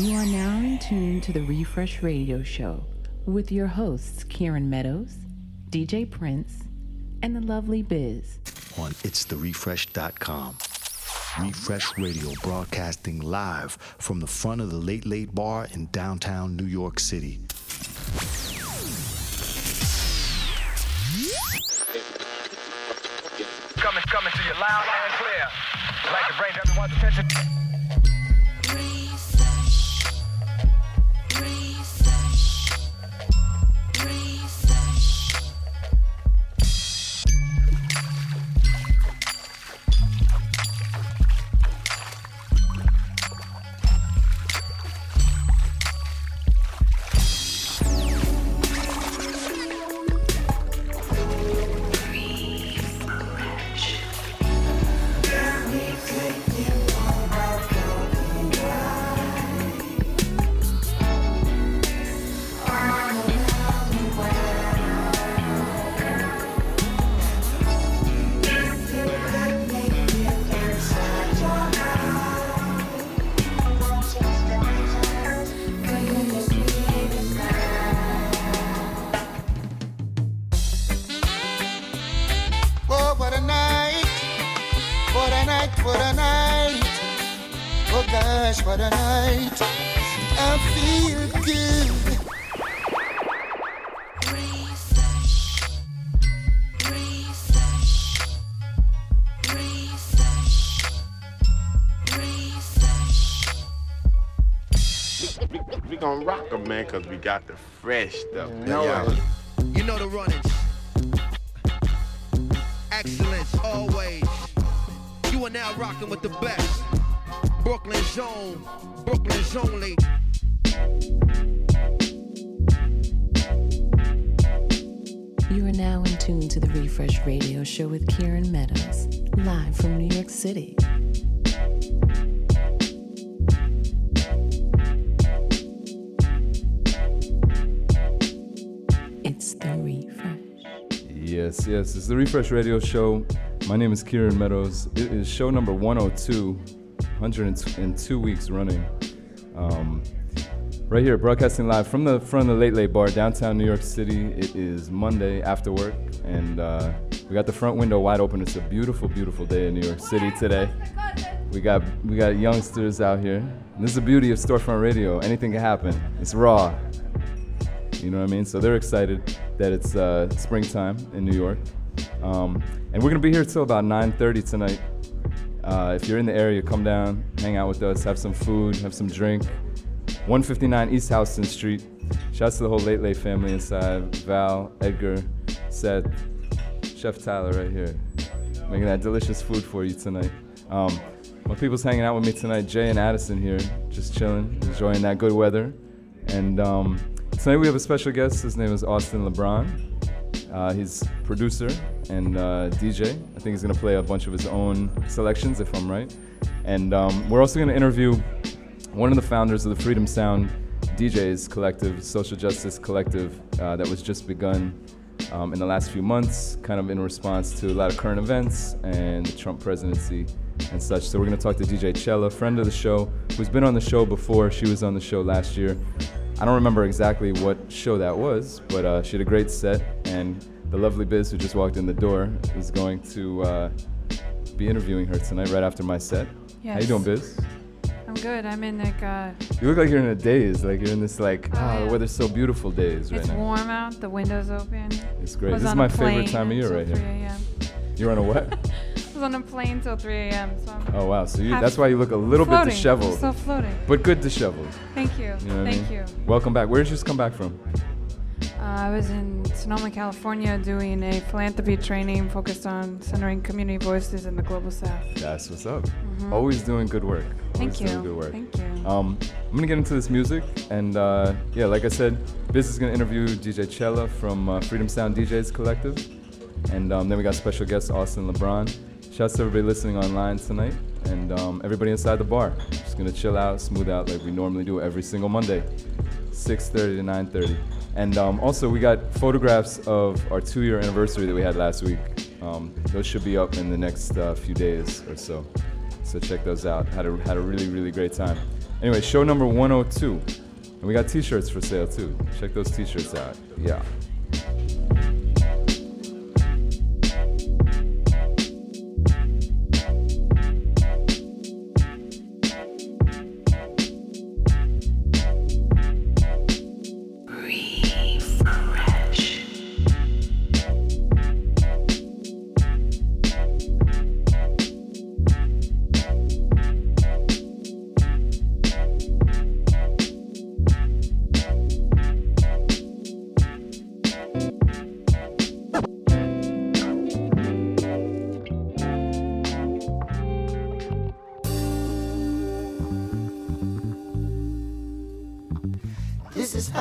You are now in tune to the Refresh Radio Show with your hosts, Kieran Meadows, DJ Prince, and the lovely Biz. On itstherefresh.com. Refresh Radio broadcasting live from the front of the Late Late Bar in downtown New York City. Coming, coming to you loud and clear. I'd like to bring everyone's attention. Because we got the fresh stuff. No yeah. You know the runnings. Excellence always. You are now rocking with the best. The Refresh Radio Show. My name is Kieran Meadows. It is show number 102, 102 weeks running. Um, right here, broadcasting live from the front of the Late Late Bar, downtown New York City. It is Monday after work, and uh, we got the front window wide open. It's a beautiful, beautiful day in New York City today. We got we got youngsters out here. And this is the beauty of storefront radio. Anything can happen. It's raw. You know what I mean? So they're excited that it's uh, springtime in New York. Um, and we're gonna be here till about 9:30 tonight. Uh, if you're in the area, come down, hang out with us, have some food, have some drink. 159 East Houston Street. Shouts to the whole Late Late family inside. Val, Edgar, Seth, Chef Tyler right here, making that delicious food for you tonight. Um, my people's hanging out with me tonight. Jay and Addison here, just chilling, enjoying that good weather. And um, Tonight we have a special guest. His name is Austin Lebrón. Uh, he's producer and uh, DJ. I think he's gonna play a bunch of his own selections, if I'm right. And um, we're also gonna interview one of the founders of the Freedom Sound DJs collective, social justice collective uh, that was just begun um, in the last few months, kind of in response to a lot of current events and the Trump presidency and such. So we're gonna talk to DJ Chella, friend of the show, who's been on the show before. She was on the show last year. I don't remember exactly what show that was, but uh, she had a great set, and the lovely Biz who just walked in the door is going to uh, be interviewing her tonight right after my set. Yes. How you doing, Biz? I'm good. I'm in like uh You look like you're in a daze, like you're in this like Oh, ah, yeah. the weather's so beautiful days right it's now. It's warm out, the windows open. It's great. Was This is my favorite time of year right here. You're on a what? Was on a plane till 3 a.m. So I'm Oh wow, so you, that's why you look a little floating. bit disheveled, I'm still floating. but good disheveled. Thank you. You know what I Thank mean? you. Welcome back. Where did you just come back from? Uh, I was in Sonoma, California, doing a philanthropy training focused on centering community voices in the global south. That's what's up. Always doing good work. Mm-hmm. Thank Always you. Doing good work. Thank you. Um, I'm gonna get into this music, and uh, yeah, like I said, Biz is gonna interview DJ Chella from uh, Freedom Sound DJs Collective, and um, then we got special guest Austin Lebrón. Shouts to everybody listening online tonight, and um, everybody inside the bar. Just gonna chill out, smooth out like we normally do every single Monday, 6:30 to 9:30. And um, also, we got photographs of our two-year anniversary that we had last week. Um, those should be up in the next uh, few days or so. So check those out. Had a had a really really great time. Anyway, show number 102. And we got t shirts for sale too. Check those t shirts out. Yeah.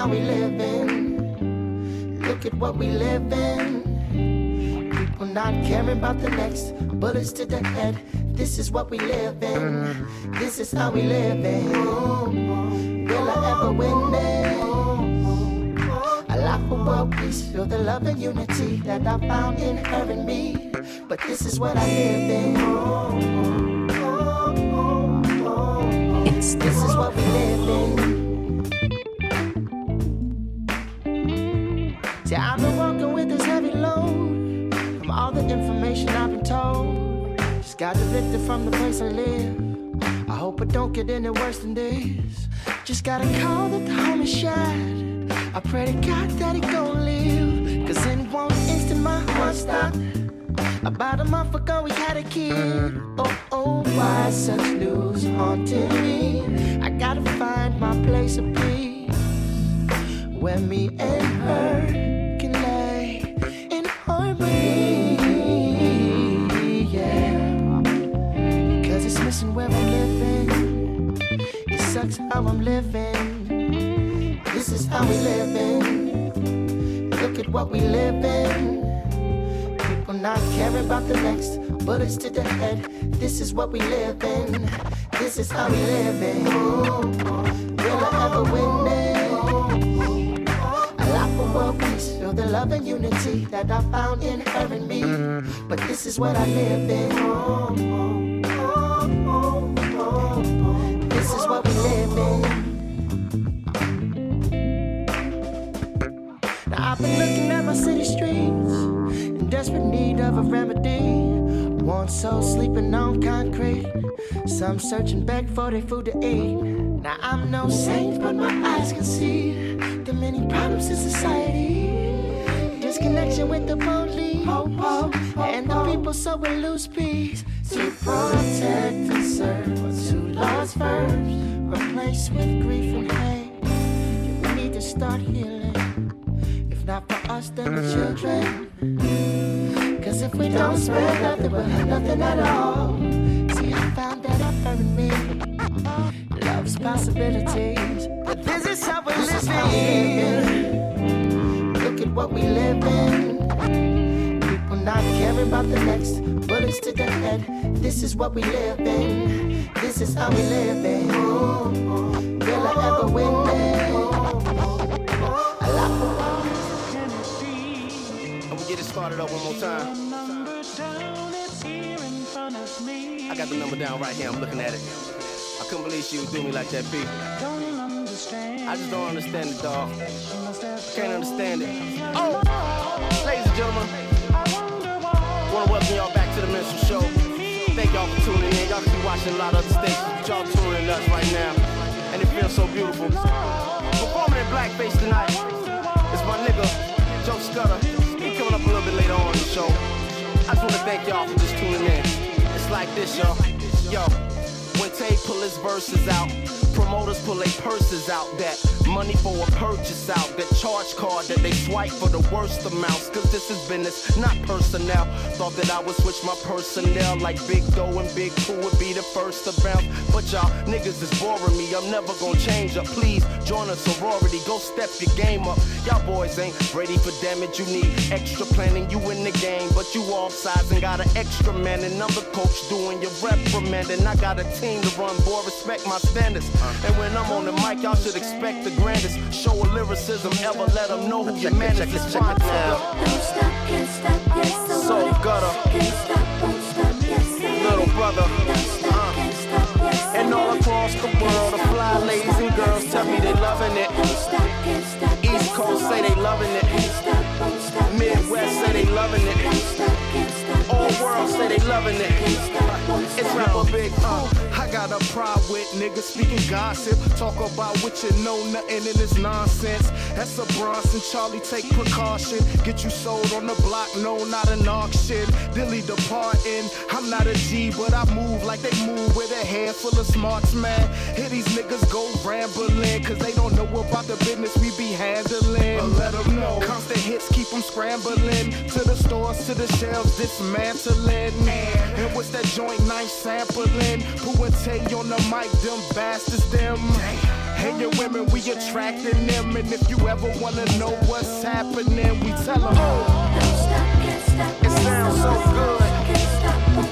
We live in. Look at what we live in. People not caring about the next. Bullets to the head. This is what we live in. This is how we live in. Will I ever win it? A lot for world peace. Feel the love and unity that I found in her and me. But this is what I live in. Evicted from the place I live. I hope it don't get any worse than this. Just got a call that the home is shot. I pray to God that he gon' live. Cause in one instant my heart stopped. About a month ago we had a kid. Oh, oh, why such news haunting me? I gotta find my place of peace where me and her how I'm living. This is how we living. Look at what we live in. People not caring about the next. Bullets to the head. This is what we live in. This is how we live in. Will I ever win it? A lot for world peace, feel the love and unity that I found in her and me. But this is what I live in. My city streets in desperate need of a remedy. One soul sleeping on concrete, some searching back for their food to eat. Now I'm no saint, but my eyes can see the many problems in society. Disconnection with the police and the people so we lose peace to protect and serve two lost first, replaced with grief and hate. We need to start healing. Not for us, then the children. Cause if we don't spread then we'll have nothing at all. See, I found that up in me. Love's possibilities. But this is how we're living. Look at what we live in. People not caring about the next. Bullets to the head. This is what we live in. This is how we live in. Will I ever win it? Get it started up one more time. I got the number down right here. I'm looking at it. I couldn't believe she would do me like that, P. I just don't understand it, dog. Can't understand it. Oh, ladies and gentlemen, I wanna welcome y'all back to the Minstrel Show. Thank y'all for tuning in. Y'all be watching a lot of other stations, y'all tuning in us right now, and it feels so beautiful. Performing in blackface tonight is my nigga Joe Scudda. Up a little bit later on the show. I just wanna thank y'all for just tuning in. It's like this. Yo, when Tay pull his verses out, promoters pull their purses out. That money for a purchase out. That charge card that they swipe for the worst amounts. Cause this is business, not personnel. Thought that I would switch my personnel like Big Doe and Big Pooh would be the first to bounce. But y'all niggas is boring me. I'm never gonna change up. Please join a sorority. Go step your game up. Y'all boys ain't ready for damage. You need extra planning. You in the game, but you off sides and got an extra man. The coach doing your reprimand. And I got a team to run, boy, respect my standards. And when I'm on the mic, y'all should expect the grandest. Show a lyricism, ever let them know who your man is. It's fine now. Don't stop, can't stop, uh-huh. yes, so Soul gutter. Can't stop, won't stop, Little brother. And all across the world, the fly ladies and girls tell me they loving it. East Coast say they loving it. Midwest say they loving it. All world say they loving it. It's not a big uh. I got a pride with niggas speaking gossip. Talk about what you know, nothing in this nonsense. That's a Bronson, Charlie, take precaution. Get you sold on the block, no, not an auction. Dilly departing. I'm not a G, but I move like they move with a handful of smarts, man. Hear these niggas go rambling, cause they don't know about the business we be handling. But let them know. Constant hits keep them scrambling. To the stores, to the shelves, it's. And what's that joint nice sampling? Who would take on the mic? Them bastards, them. Hey, your women, we attracting them. And if you ever wanna know what's happening, we tell them. Oh, it sounds so good.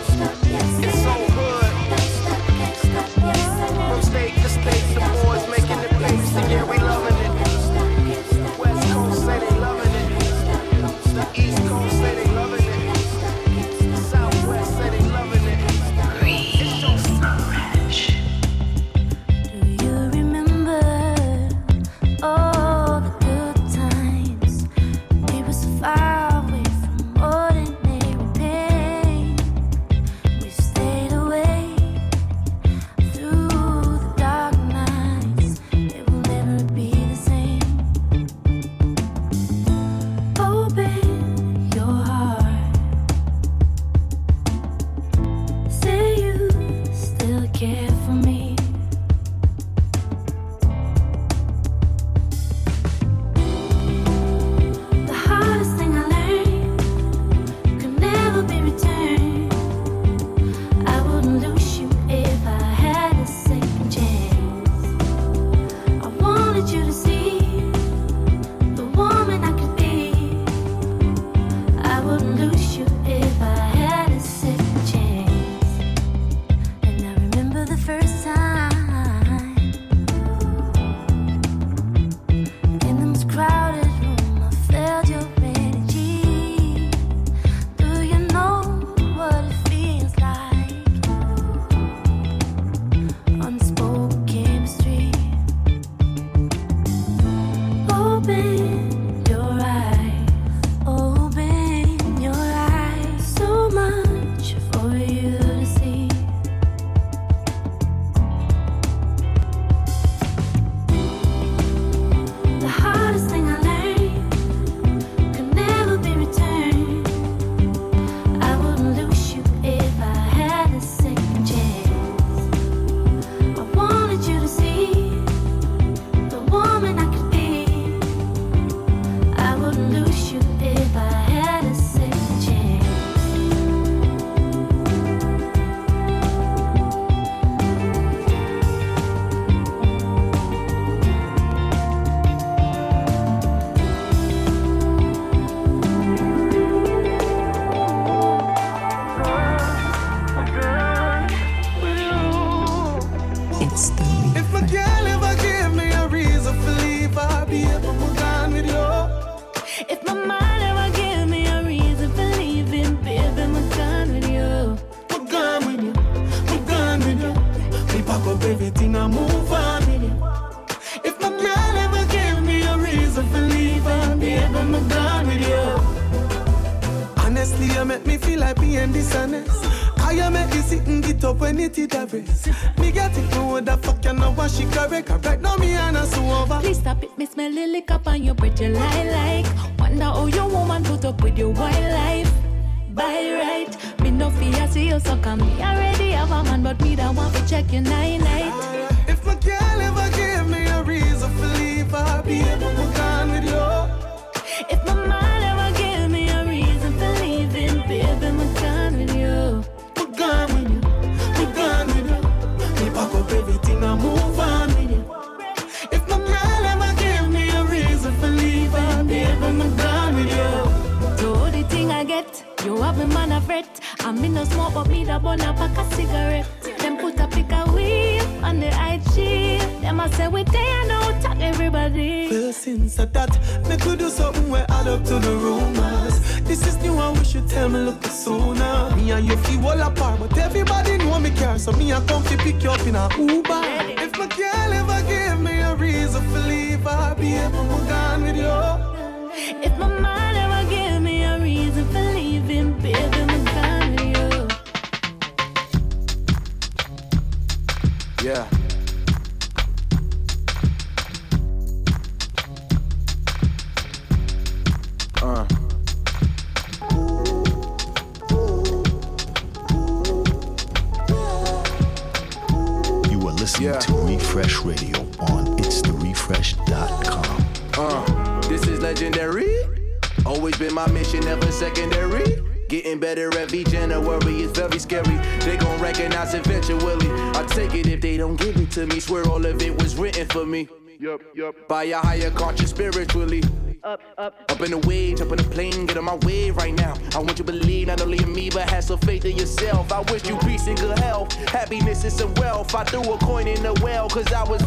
Up, in the wave, up in the plane, get on my way right now. I want you to believe not only in me, but have some faith in yourself. I wish you peace and good health, happiness and some wealth. I threw a coin in the well, cause I was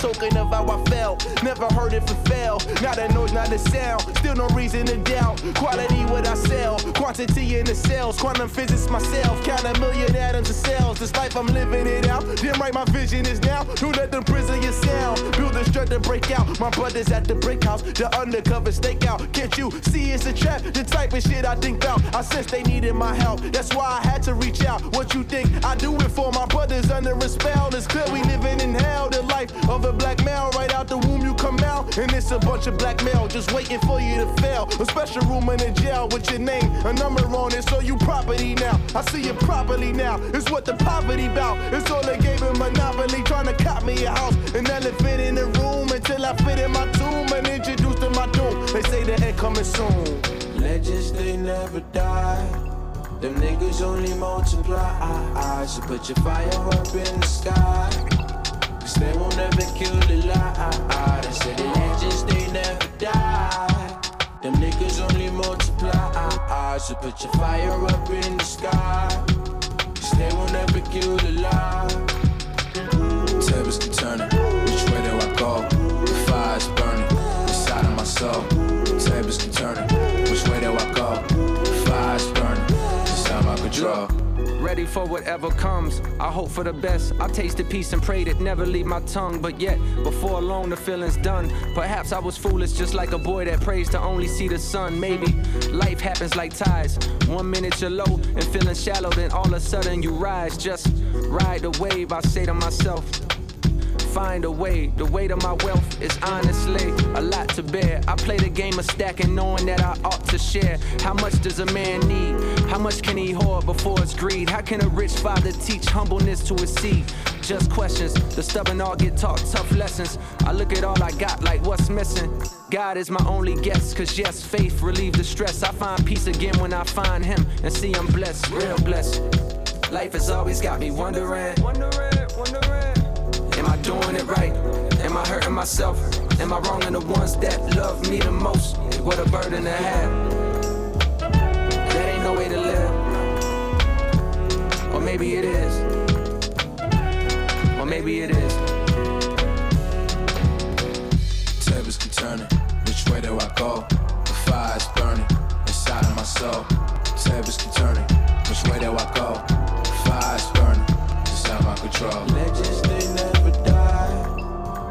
token of how I felt. Never heard it for fail. Not a noise, not a sound. Still no reason to doubt. Quality what I sell, quantity in the cells. Quantum physics myself. Count a million atoms of cells. This life I'm living it out. Damn right, my vision is now. Don't let them prison your sound. Build a strength to break out. My brothers at the brick house, the undercover stakeout. Can't you see it's a trap? The type of shit I think about. I sense they needed my help. That's why I had to reach out. What you think I do it for? My brothers under a spell. It's clear we living in hell. The life of a black male. Right out the womb you come out. And it's a bunch of black male just waiting for you to fail. A special room in the jail with your name, a number on it. So you property now. I see you properly now. It's what the poverty bout. It's all they gave a monopoly. Trying to cop me a house. An elephant in the room until I fit in my tomb and introduced to my doom. They say the end coming soon. Legends, they never die. Them niggas only multiply. So put your fire up in the sky. Cause they won't ever kill the lie. They say the legends, they never die. Them niggas only multiply. So put your fire up in the sky. Cause they won't ever kill the lie. Tables keep turning. Which way do I go? Soul. Tables keep turning. Which way do I go? The fire's burning inside my control. Ready for whatever comes. I hope for the best. I tasted peace and prayed it never leave my tongue. But yet, before long, the feeling's done. Perhaps I was foolish, just like a boy that prays to only see the sun. Maybe life happens like tides. One minute you're low and feeling shallow, then all of a sudden you rise. Just ride the wave, I say to myself. Find a way. The weight of my wealth is honestly a lot to bear. I play the game of stacking, knowing that I ought to share. How much does a man need? How much can he hoard before it's greed? How can a rich father teach humbleness to his seed? Just questions. The stubborn all get taught tough lessons. I look at all I got like what's missing. God is my only guess, cause yes, faith relieve the stress. I find peace again when I find him and see I'm blessed, real blessed. Life has always got me wondering. Wondering, wondering. Am I doing it right? Am I hurting myself? Am I wronging the ones that love me the most? What a burden to have. That ain't no way to live. Or maybe it is. Or maybe it is. Tables keep turning. Which way do I go? The fire's burning inside of my soul. Tables keep turning. Which way do I go? The fire's burning inside my control. Legends, they never.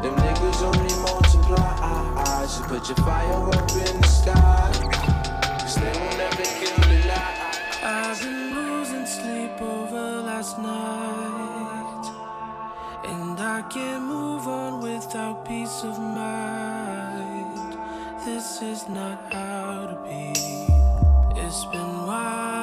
Them niggas only multiply. Ah, ah, so put your fire up in the sky. Cause they won't ever kill the lie. I've been losing sleep over last night. And I can't move on without peace of mind. This is not how to be. It's been wild.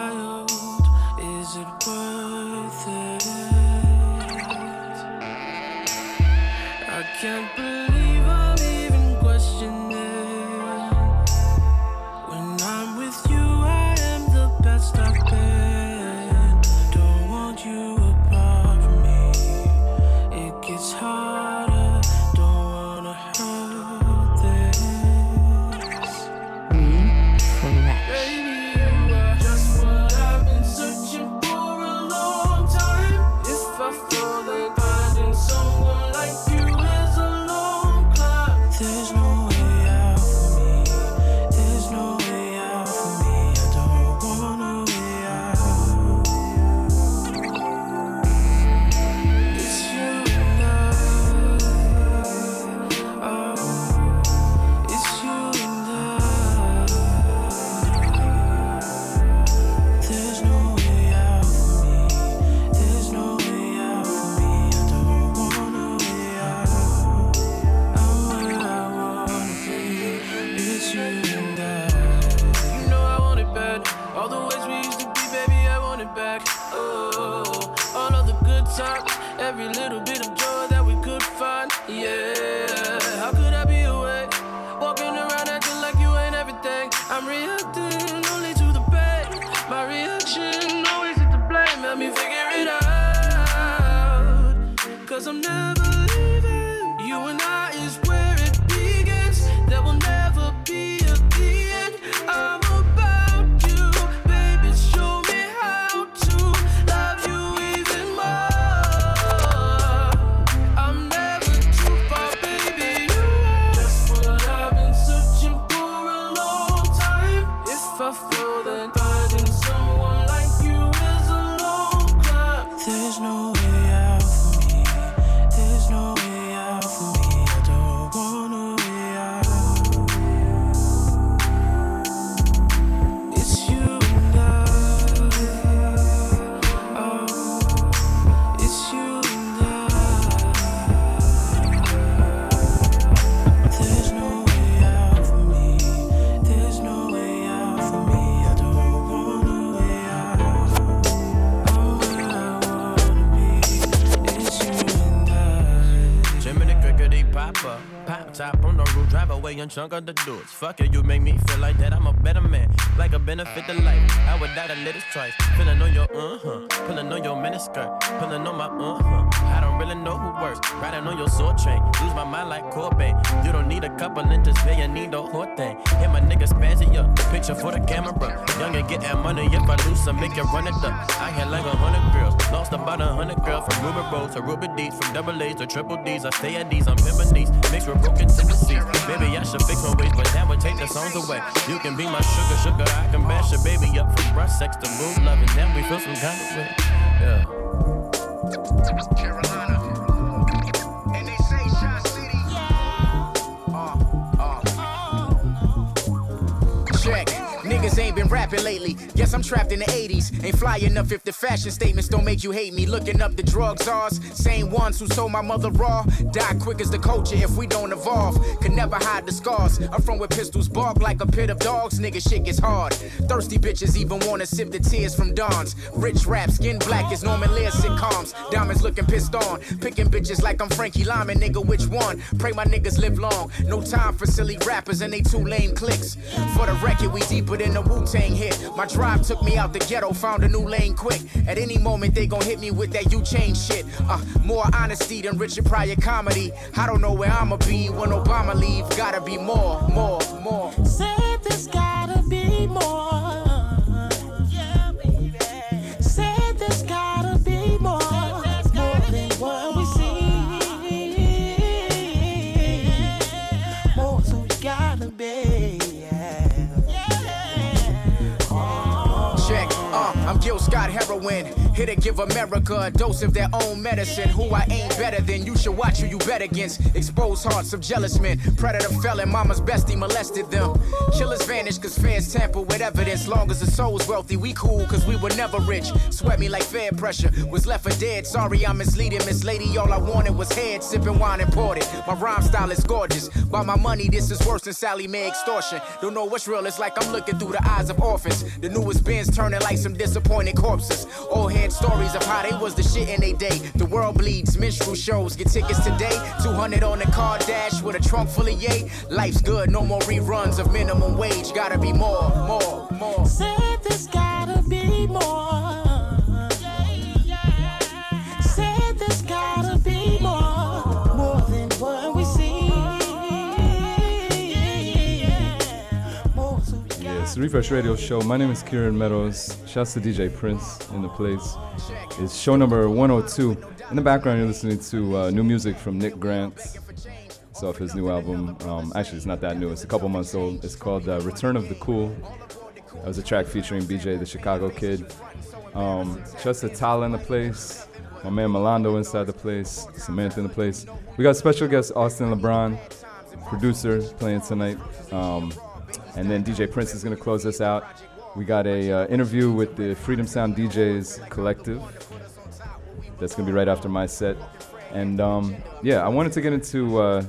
Chunk of the dudes. Fuck it, you make me feel like that I'm a better man. Like a benefit to life. I would die to live this twice. Feeling on your uh huh. Pulling on your miniskirt. Pulling on my uh huh. I don't really know who works. Riding on your sword train. Lose my mind like Corbin. You don't need a couple inches, pay you need the whole thing. Hit my nigga spazzy up. Picture for the camera. Young and get that money. If I lose some, make it run it up. I had like a hundred girls. Lost about a hundred girls. From Ruby Road to Ruby D's. From double A's to triple D's. I stay at these. I'm pimping these. Mixed with broken tendencies. Maybe I should fix my ways, but that would take the songs away. You can be my sugar, sugar. I can bash your baby up from breast sex to mood loving. Then we feel some kind of way. Yeah. Lately. Guess I'm trapped in the 80s. Ain't fly enough if the fashion statements don't make you hate me. Looking up the drug czars, same ones who sold my mother raw. Die quick as the culture if we don't evolve. Can never hide the scars. I'm from where pistols bark like a pit of dogs. Nigga, shit gets hard. Thirsty bitches even wanna sip the tears from dawns. Rich rap, skin black as Norman Lear sitcoms. Diamonds looking pissed on. Picking bitches like I'm Frankie Lymon, nigga, which one? Pray my niggas live long. No time for silly rappers and they two lame clicks. For the record, we deeper than the Wu Tang hit. My drive took me out the ghetto, found a new lane quick. At any moment, they gon' hit me with that you change shit. Uh, more honesty than Richard Pryor comedy. I don't know where I'ma be when Obama leave. Gotta be more, more, more. Said there's gotta be more. Scott To give America a dose of their own medicine. Who I ain't better than, you should watch who you bet against. Exposed hearts of jealous men. Predator fell felon, mama's bestie molested them. Killers vanish cause fans tamper with evidence. Long as the soul's wealthy, we cool cause we were never rich. Sweat me like fair pressure. Was left for dead. Sorry, I'm misleading. Miss Lady, all I wanted was head. Sipping wine imported. My rhyme style is gorgeous. By my money, this is worse than Sallie Mae extortion. Don't know what's real, it's like I'm looking through the eyes of orphans. The newest Benz turning like some disappointed corpses. Old head stories of how they was the shit in they day. The world bleeds, minstrel shows. Get tickets today. 200 on the car dash with a trunk full of yay. Life's good, no more reruns of minimum wage. Gotta be more, more, more. Said there's gotta be more. The Refresh Radio Show. My name is Kieran Meadows. Shouts to DJ Prince in the place. It's show number 102. In the background, you're listening to uh, new music from Nick Grant. It's off his new album. Um, actually, it's not that new. It's a couple months old. It's called uh, Return of the Cool. That was a track featuring BJ, the Chicago kid. Um, shouts to Tala in the place. My man Milando inside the place. Samantha in the place. We got special guest Austin Lebrón, producer, playing tonight. Um, and then DJ Prince is going to close us out. We got a uh, interview with the Freedom Sound DJs collective. That's going to be right after my set. And um, yeah, I wanted to get into, uh,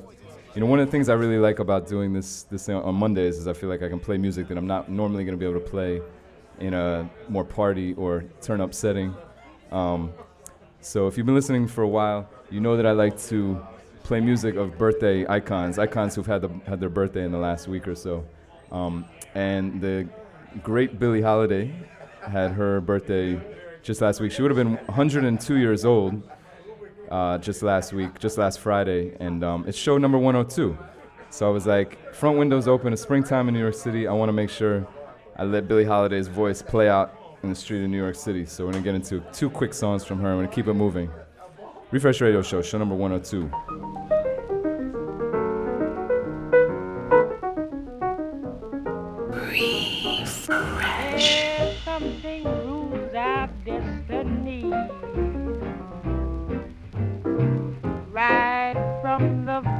you know, one of the things I really like about doing this this thing on Mondays is I feel like I can play music that I'm not normally going to be able to play in a more party or turn up setting. Um, So if you've been listening for a while, you know that I like to play music of birthday icons, icons who've had, the, had their birthday in the last week or so. Um, and the great Billie Holiday had her birthday just last week. She would have been 102 years old uh, just last week, just last Friday, and um, it's show number 102. So I was like, front windows open, it's springtime in New York City. I want to make sure I let Billie Holiday's voice play out in the street of New York City. So we're gonna get into two quick songs from her. I'm gonna keep it moving. Refresh Radio Show, show number 102. From the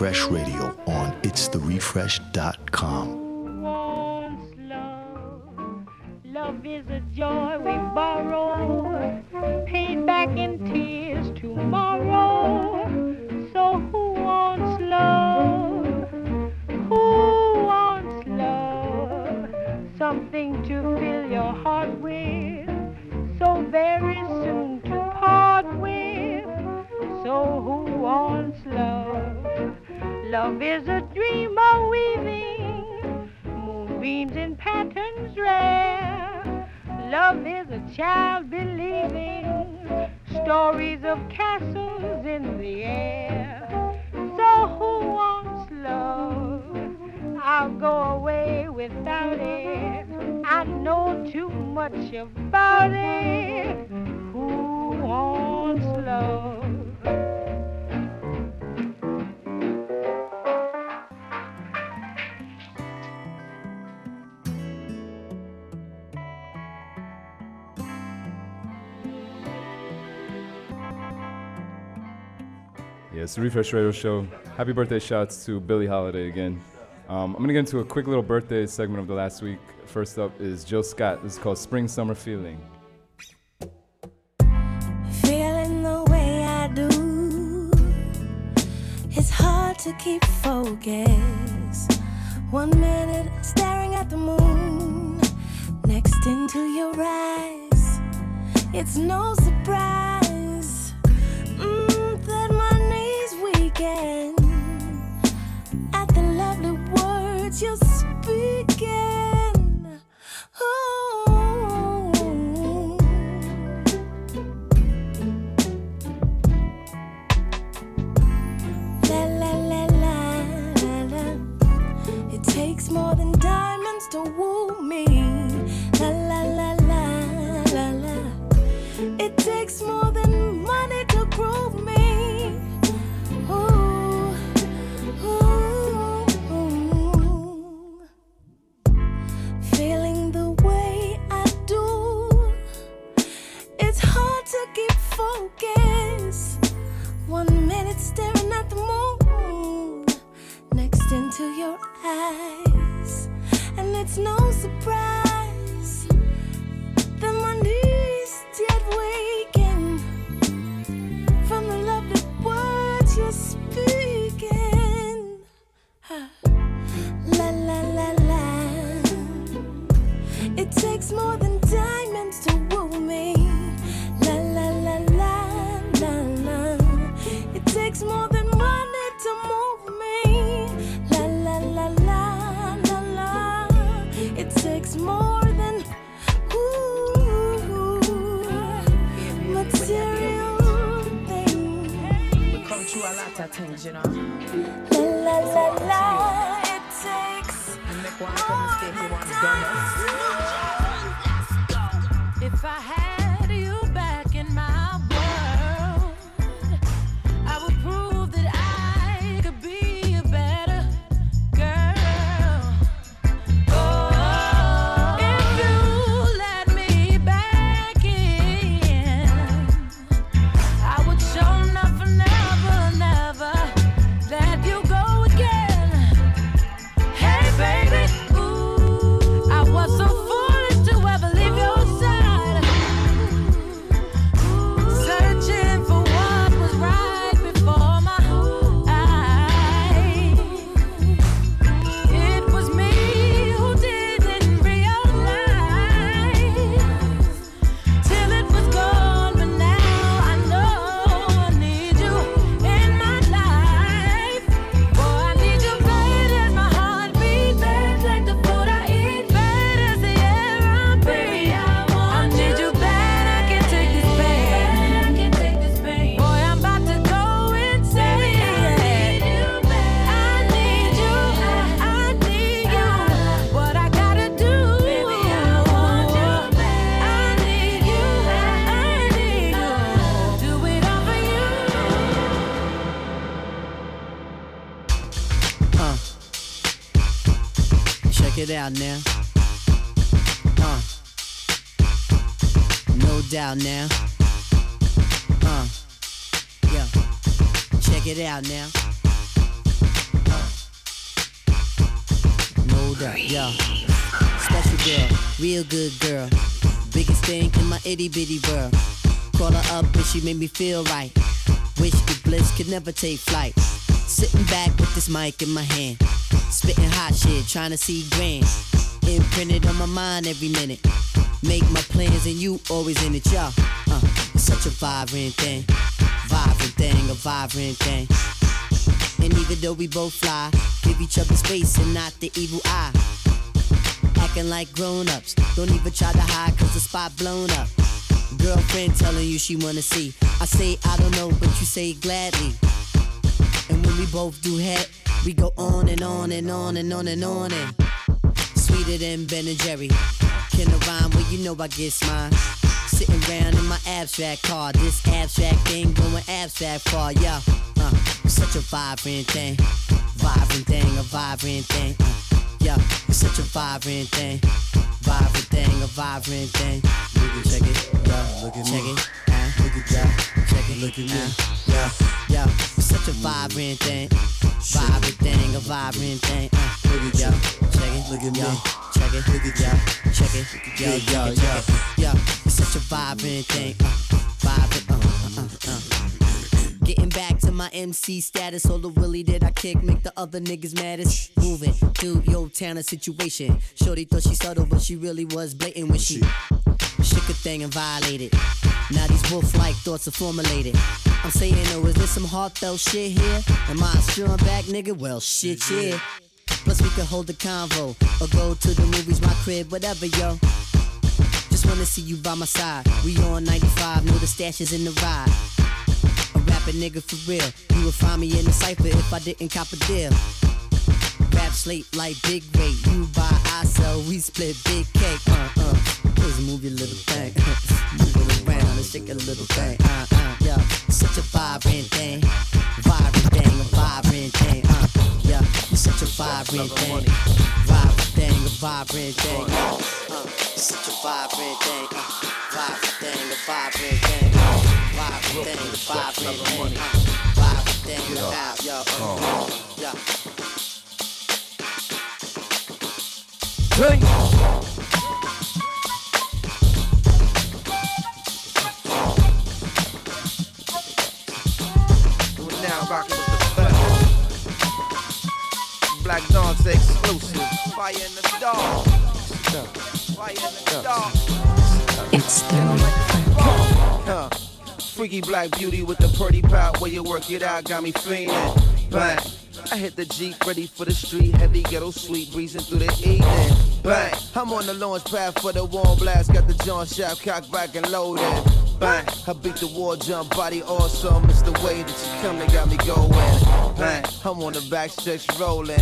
Refresh Radio on itstherefresh.com. moonbeams in patterns rare. Love is a child believing stories of castles in the air. So who wants love? I'll go away without it. I know too much about it. Who wants love? It's the Refresh Radio Show. Happy birthday shouts to Billie Holiday again. Um, I'm gonna get into a quick little birthday segment of the last week. First up is Jill Scott. This is called Spring Summer Feeling. Feeling the way I do, it's hard to keep focus. One minute staring at the moon, next into your eyes. It's no surprise weaken at the lovely words you're speaking. Ooh. La la la la la. It takes more than diamonds to woo focus. One minute staring at the moon, next into your eyes. And it's no surprise that my knees did weaken from the lovely words you're speaking. La la la la. It takes more than lot of things, you know. La la la la, it takes You make one little mistake, you want. If I had Out now. Uh. No doubt now. Uh. Yeah. Check it out now. Uh. No doubt. Yeah. Special girl, real good girl. Biggest thing in my itty bitty world. Call her up and she made me feel right. Wish the bliss could never take flight. Sitting back with this mic in my hand. Spitting hot shit, trying to see grand. Imprinted on my mind every minute. Make my plans and you always in it, y'all. Uh, it's such a vibrant thing. Vibrant thing, a vibrant thing. And even though we both fly, give each other space and not the evil eye. Acting like grown ups. Don't even try to hide cause the spot blown up. Girlfriend telling you she wanna see. I say I don't know, but you say gladly. We both do head, we go on and on and on and on and on and sweeter than Ben and Jerry. Can I rhyme? Well, you know I get mine. Sitting round in my abstract car. This abstract thing going abstract far, yeah. Uh, it's such a vibrant thing. Vibrant thing, a vibrant thing. Uh, yeah, it's such a vibrant thing. Vibrant thing, a vibrant thing. Look at, check it, yeah, look at check me. it, uh, look at yeah, check it, look at me, yeah, yeah. It's such a vibrant thing, vibrant thing, a vibrant thing. Uh, look at yeah, check it, look at me, check it, look at yeah, check it, look it yeah, yeah, yeah, yeah. It's such a vibrant thing, uh, vibrant, uh, uh, uh, uh. Getting back to my MC status, all the willy did I kick, make the other niggas maddest. Moving through your town situation. Shorty thought she subtle, but she really was blatant when she shook a thing and violated. Now these wolf-like thoughts are formulated. I'm saying, oh, is this some heartfelt shit here? Am I a strong back nigga? Well, shit, yeah. Plus we could hold a convo or go to the movies, my crib, whatever, yo. Just wanna see you by my side. We on 95, know the stash is in the ride. A rapper nigga for real. You would find me in the cipher if I didn't cop a deal. Rap slate like big weight. You buy, I sell, we split big cake. Uh uh. Just move your little thing. move it around and shake a little thing. Uh uh. Yeah. Such a vibrant thing. Vibrant thing, a vibrant thing. Uh. Yeah. You're such a vibrant thing. Vibrant thing, a vibrant thing. Uh. Such a vibrant thing. Uh. Vibrant thing, a vibrant thing. Vibrant thing, a vibrant thing. Uh. Vibrant thing, a vibe, yo. Uh. Yeah. Do Black Dogs exclusive. Fire in the dog. Fire in the dog. It's the Huh. Freaky black beauty with the pretty pout. Where you work it out got me feeling. Bang. I hit the Jeep ready for the street. Heavy ghetto sweet breezing through the evening. Bang. I'm on the launch pad for the warm blast. Got the John Shaft cock back and loaded. Bang, I beat the war jump body awesome. It's the way that you come that got me going. Bang, I'm on the back stretch rolling.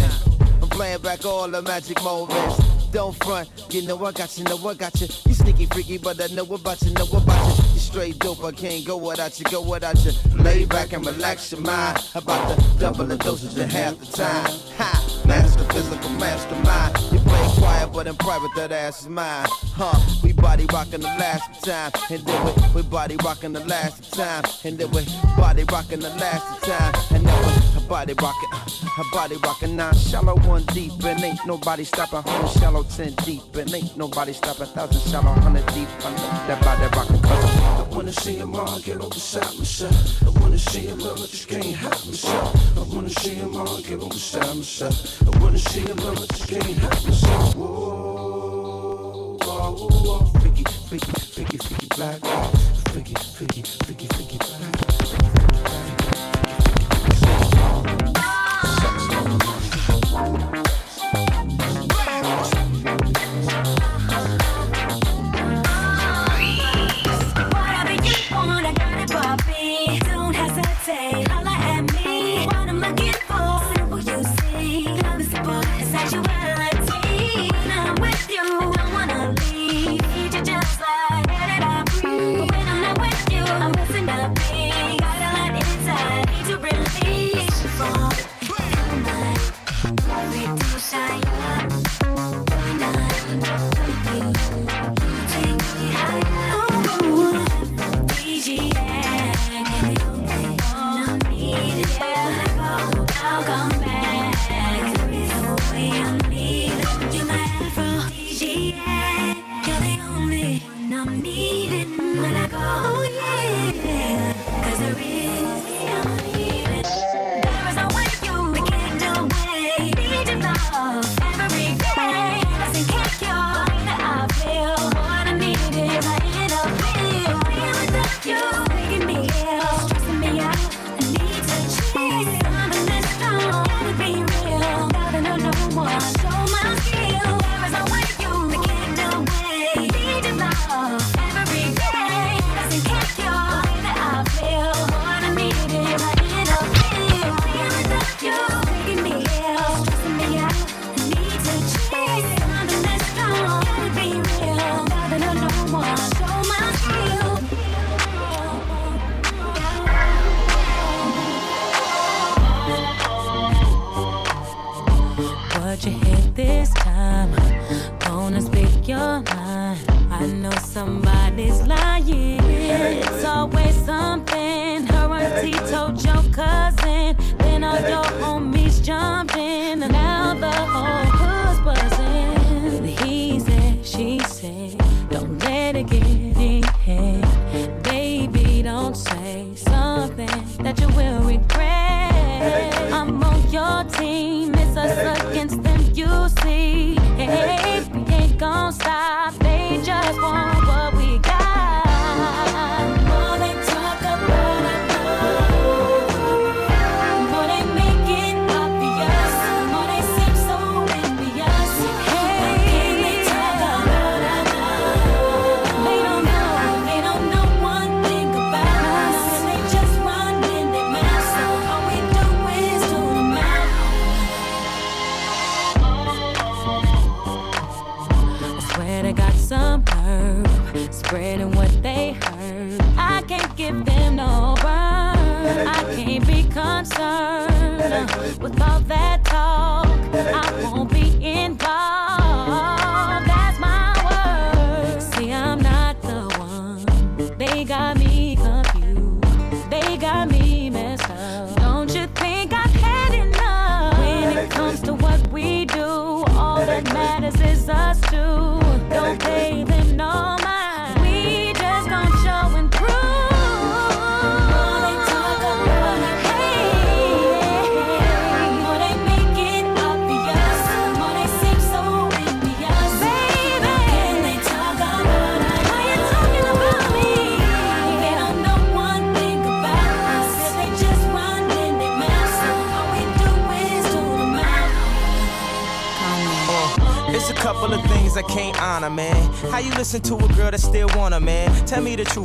I'm playing back all the magic moments. Don't front, you know I got you, know I got you. You sneaky freaky, but I know about you, know about you. You straight dope, I can't go without you, go without you. Lay back and relax your mind. About to double the dosage in half the time. Ha! Master physical mastermind. You play quiet, but in private that ass is mine. Huh? We body rocking the last time, and then we we body rocking the last time, and then we body rocking the last time, and then we body rockin', her body rockin' now. Shallow one deep, and ain't nobody stoppin'. One shallow ten deep, and ain't nobody stoppin'. Thousand shallow, hundred deep, I love that body rockin'. I wanna see your mom get on beside myself. I wanna see your mama just can't help myself. I wanna see your mom get on beside myself. I wanna see your mama just can't help myself. Whoa, whoa, whoa, freaky, freaky, freaky, freaky black, freaky, freaky, freaky, freaky black.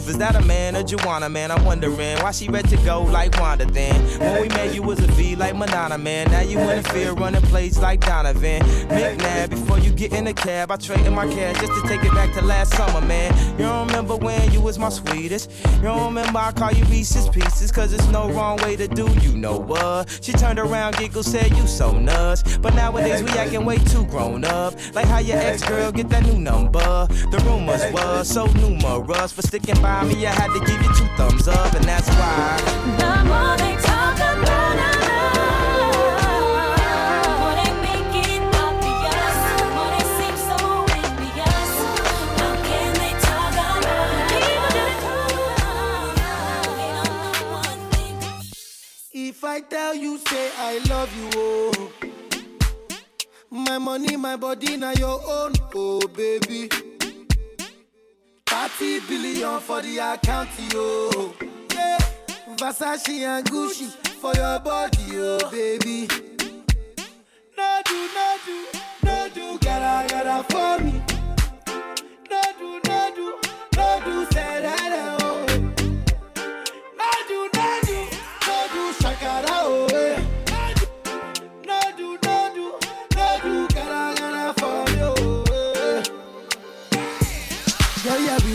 Is that a man or Joanna, man? I'm wondering why she ready to go like Wanda then. When we met, you was a V like Madonna, man. Now you in the field running plays like Donovan. McNabb, before you get in the cab, I traded my cash just to take it back to last summer, man. You don't remember when you was my sweetest. You don't remember I call you Reese's Pieces, cause it's no wrong way to do you know what. She turned around, giggled, said you so nuts. But nowadays we acting way too grown up. Like how your ex girl get that new number. The rumors was so numerous. For sticking by me, I had to give you two thumbs up, and that's why. The more they talk about our love, the more they make it obvious, the more they seem so envious. How can they talk about our If I tell you, say I love you, oh. Money, my body, now your own, oh baby. 30 billion for the account, yo. Yeah. Versace and Gucci for your body, oh baby. No do, no gotta, gotta for me.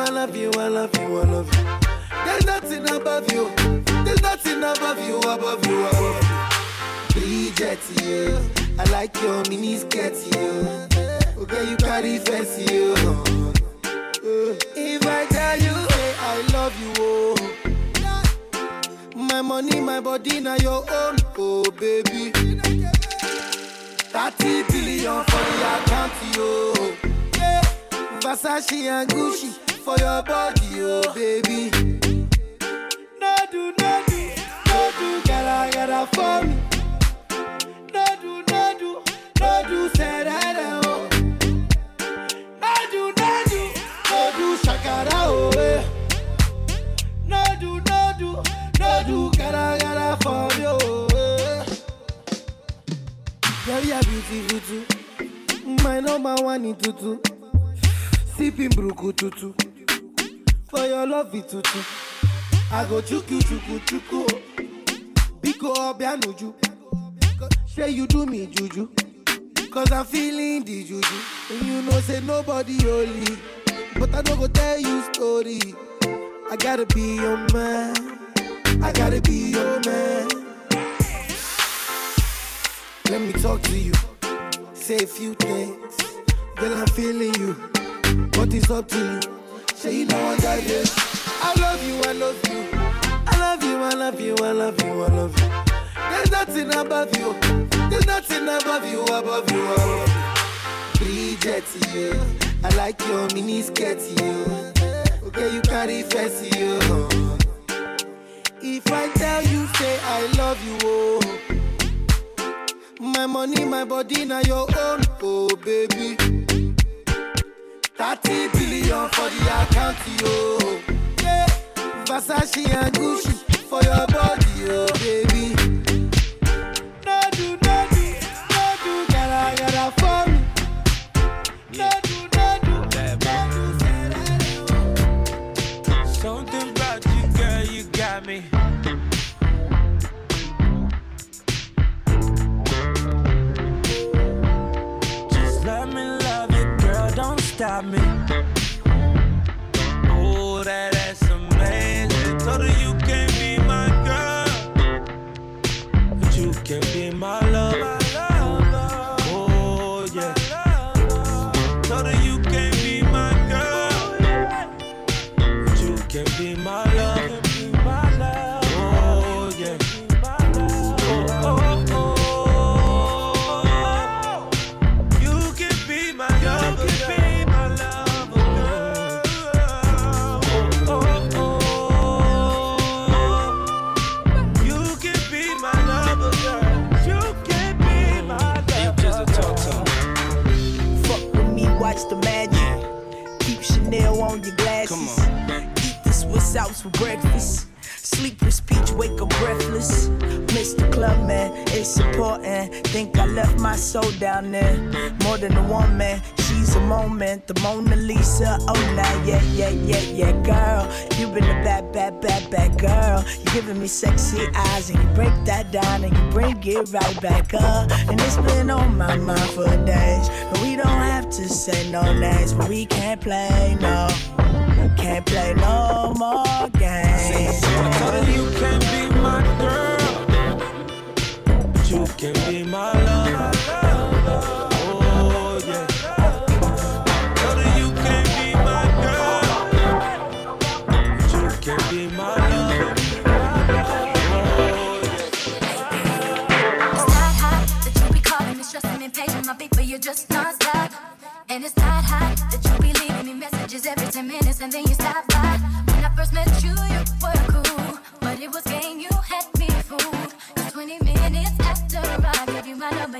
I love you, I love you, I love you. There's nothing above you. There's nothing above you, above you, above you. You. I like your mini skirt, you. Okay, you carry fancy, you. If I tell you, hey, I love you, oh. My money, my body, now your own, oh baby. 30 billion for the account, yo. Yeah. Versace and Gucci for your body, oh baby. No do, no do, no do, gotta, gotta for me. No do, no do, no do, say that, oh. No do, no do, no do, shakara, oh, eh. No do, no do, no do, gotta, gotta for me, oh, eh. Girl, you're beautiful too. My number one in tutu. Sipping bruku tutu. For your love it tutu. I go chuku chuku chuku. Biko obianuju. Say you do me juju. Cause I'm feeling the juju. And you know say nobody holy. But I don't go tell you story. I gotta be your man. I gotta be your man. Let me talk to you. Say a few things. Girl, I'm feeling you. But it's up to you. Say you know I got this. I love you, I love you. I love you, I love you, I love you, I love you. There's nothing above you. There's nothing above you, above you, above you. Bridget, you. I like your mini skirt, you. Okay, you carry fancy, you. If I tell you, say I love you, oh. My money, my body, now your own, oh baby. 30 billion for the account, yo. Yeah. Versace and Gucci for your body, oh baby. Do, do, do, gotta, do, no do, Something about you, girl, you got me. Breakfast. Sleepless peach, wake up breathless. Miss the club, man, it's important. Think I left my soul down there. More than a woman, she's a moment. The Mona Lisa, oh nah, yeah, yeah, yeah, yeah, girl. You been a bad, bad, bad, bad girl. You giving me sexy eyes, and you break that down, and you bring it right back up. And it's been on my mind for days. But we don't have to say no names, but we can't play no. Can't play no more games. You can be my girl. You can be my love. Oh, yeah. Brother, you can be my girl. You can be my love. It's not hot that you be calling me, stressing me, paging my beat, but you're just non-stop. And it's not hot me every 10 minutes and then you stop by. When I first met you, you were cool, but it was game, you had me fooled. 'Cause 20 minutes after I gave you my number,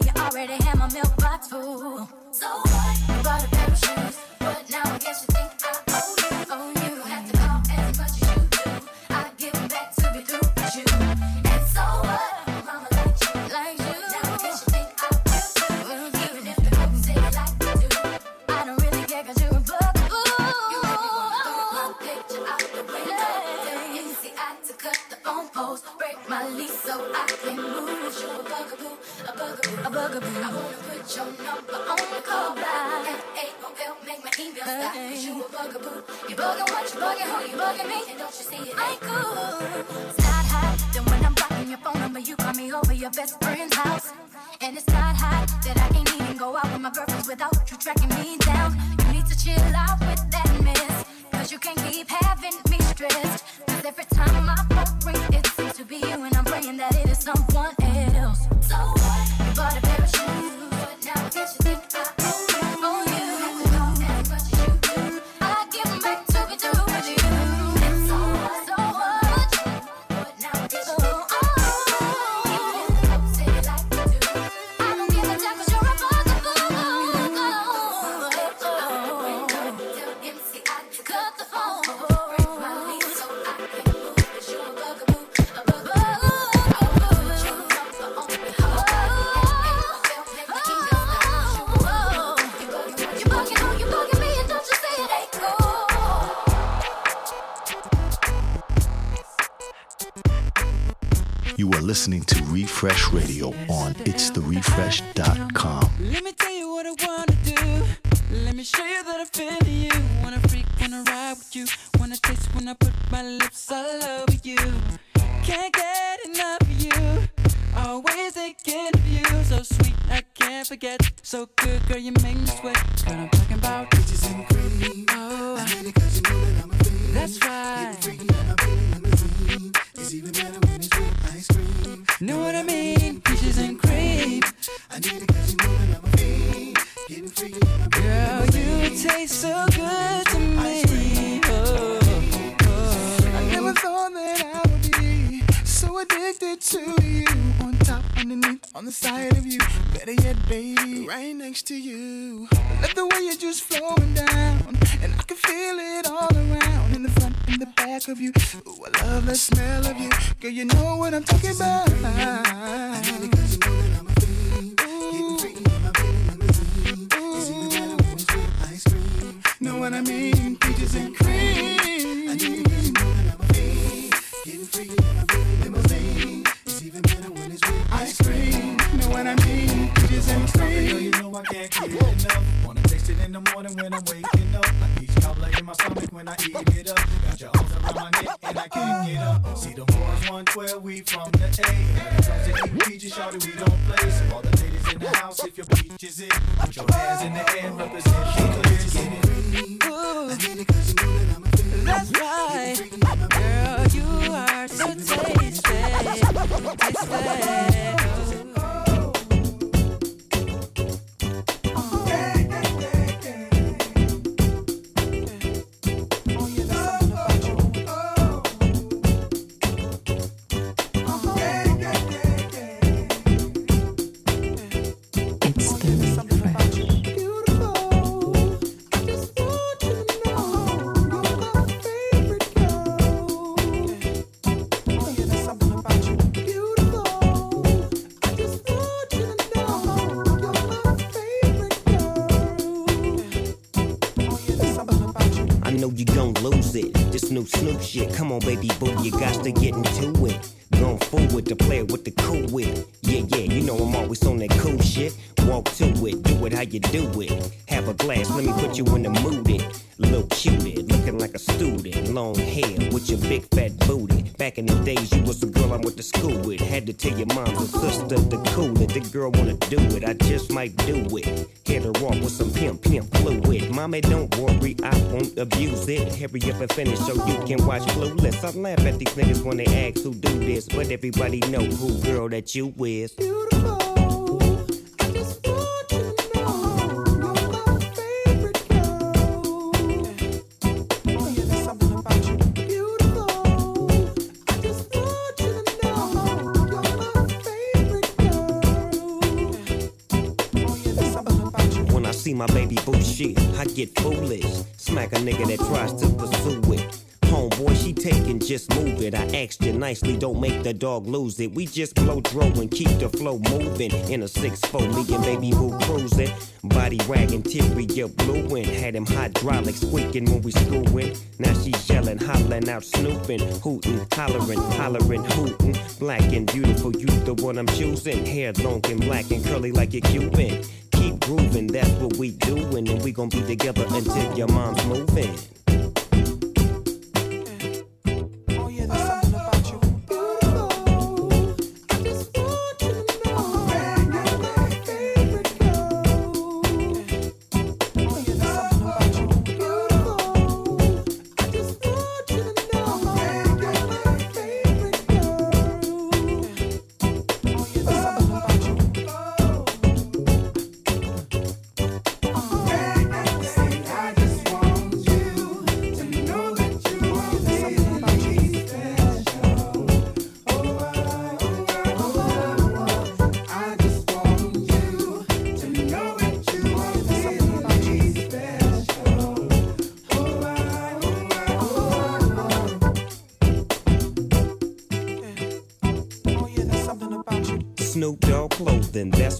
Make my email stop. 'Cause you a. You what? You? You me? And don't you see ain't cool? It's not hot. Then when I'm blocking your phone number, you call me over your best friend's house. And it's not hot that I can't even go out with my girlfriends without you tracking me down. You need to chill out with that you can't keep having me stressed. Cause every time my Refresh Radio on itstherefresh.com. Let me tell you what I wanna do. Let me show you that I feel you. Wanna freak, wanna ride with you. Wanna taste when I put my lips all over you. Can't get enough of you. Always thinking of you. So sweet, I can't forget. So good, girl, you make everybody know who girl that you is. When it. We just blow dro and keep the flow moving. In a 6-4, me and baby boo cruising. Body wagging, teary up blue and had him hydraulic squeaking when we screwing. Now she yelling, hollering out, snooping, hooting, hollering, hollering, hooting. Black and beautiful, you the one I'm choosing. Hair long and black and curly like a Cuban. Keep grooving, that's what we doing, and we gon' be together until your mom's moving.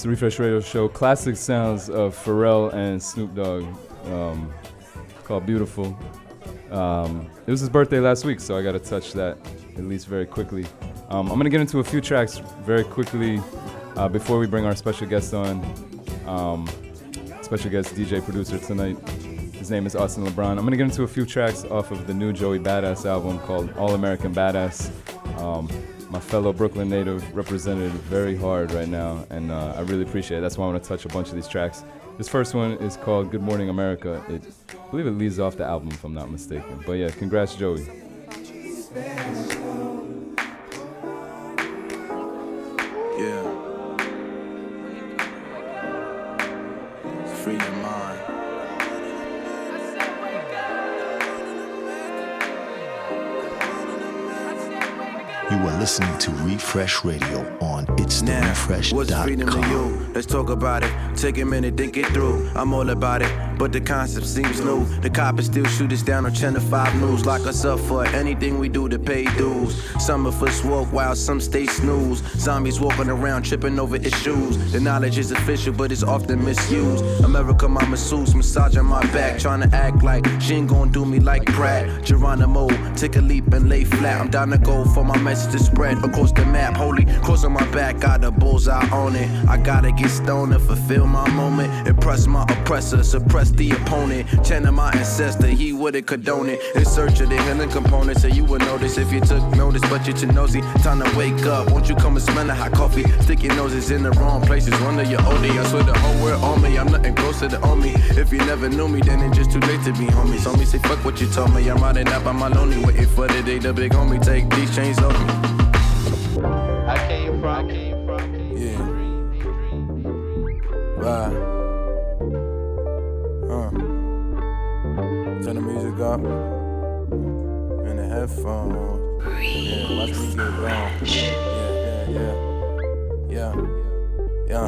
It's the Refresh Radio Show. Classic sounds of Pharrell and Snoop Dogg um, called Beautiful. Um, it was his birthday last week, so I got to touch that at least very quickly. Um, I'm to get into a few tracks very quickly uh, before we bring our special guest on. Um, special guest DJ producer tonight. His name is Austin Lebrón. I'm to get into a few tracks off of the new Joey Badass album called All American Badass. My fellow Brooklyn native represented very hard right now, and uh, I really appreciate it. That's why I want to touch a bunch of these tracks. This first one is called Good Morning America. It, I believe it leads off the album, if I'm not mistaken. But yeah, congrats, Joey. Yeah. Free You are listening to Refresh Radio on It's now, the What's freedom to you? Let's talk about it. Take a minute, think it through. I'm all about it, but the concept seems new. The coppers still shoot us down on Channel 5 News. Lock us up for anything we do to pay dues. Some of us walk while some stay snooze. Zombies walking around tripping over issues. The knowledge is official, but it's often misused. America, my masseuse, massaging my back. Trying to act like she ain't gonna do me like Pratt. Geronimo, take a leap and lay flat. I'm down to go for my message to spread across the map. Holy cross on my back, got a bullseye on it. I gotta get stoned to fulfill my moment. Impress my oppressor, suppress against the opponent. Chanting my ancestor, he wouldn't condone it. In search of the healing components, so you would notice if you took notice, but you're too nosy. Time to wake up, won't you come and smell the hot coffee? Stick your noses in the wrong places, wonder you're OD. I swear the whole world on me, I'm nothing closer to on me. If you never knew me, then it's just too late to be homies. Homie, say fuck what you told me. I'm riding out by my lonely, waiting for the day the big homie take these chains off me. I came from, I came from. Yeah. Right. In the headphones. Yeah, watch me get. Yeah, yeah, yeah. Yeah. Yeah,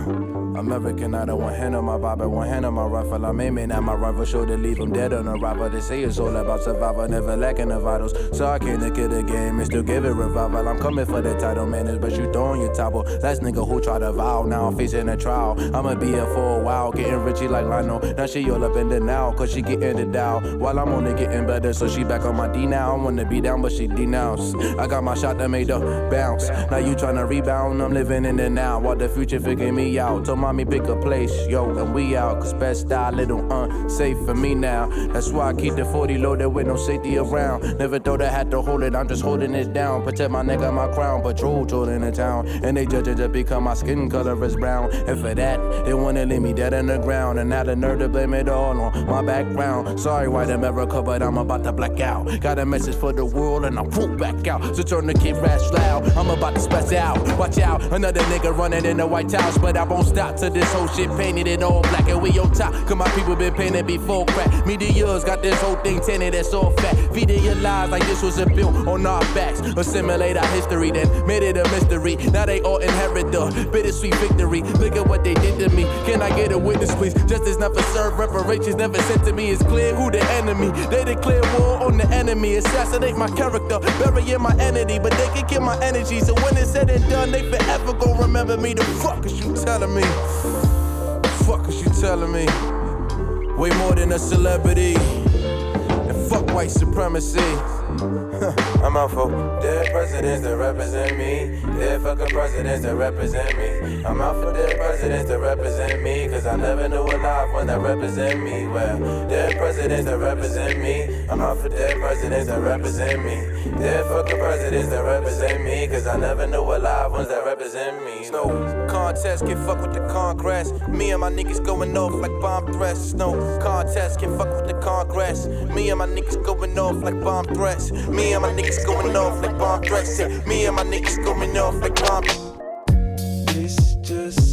American, I don't want hand on my Bible, one hand on my rifle. I'm aiming at my rival, sure to leave him dead on arrival. They say it's all about survival, never lacking the vitals. So I came to kill the game and still give it revival. I'm coming for the title, man, but you throwing your topple. Last nigga who tried to vow, now I'm facing a trial. I'ma be here for a while, getting richy like Lionel. Now she all up in the now, cause she getting the dow. While I'm only getting better, so she back on my D now. I wanna be down, but she denounced. I got my shot that made her bounce. Now you tryna rebound, I'm living in the now. While the future me out. Told mommy pick a place, yo, and we out. Cause best style, little unsafe for me now. That's why I keep the 40 loaded with no safety around. Never thought I had to hold it, I'm just holding it down. Protect my and my crown. Patrol in the town. And they judge it to become my skin color is brown. And for that, they wanna leave me dead in the ground. And now the nerve to blame it all on my background. Sorry, white America, but I'm about to black out. Got a message for the world, and I won't back out. So turn the kid rash loud. I'm about to spaz out. Watch out, another nigga running in the White House, but I won't stop till this whole shit painted in all black. And we on top, cause my people been painted before crack. Media's got this whole thing tinted, that's all fat. Feeding your lies like this was a bill on our backs. Assimilate our history, then made it a mystery. Now they all inherit the bittersweet victory. Look at what they did to me. Can I get a witness, please? Justice never served, reparations never sent to me. It's clear who the enemy. They declare war on the enemy. Assassinate my character, burying my entity. But they can kill my energy. So when it's said and done, they forever gon' remember me. The fuck is you telling me? Fuck is you telling me? Way more than a celebrity. And fuck white supremacy. I'm out for dead presidents that represent me. Dead fucking presidents that represent me. I'm out for dead presidents that represent me. Cause I never knew a live one that represent me. Well, dead presidents that represent me. I'm out for dead presidents that represent me. Dead fucking presidents that represent me. Cause I never knew a live ones that represent me. No contest can fuck with the Congress. Me and my niggas going off like bomb threats. No contest can fuck with the Congress. Me and my niggas going off like bomb threats. Me and my niggas going off like bomb threats. Me and my niggas going off like bomb. It's just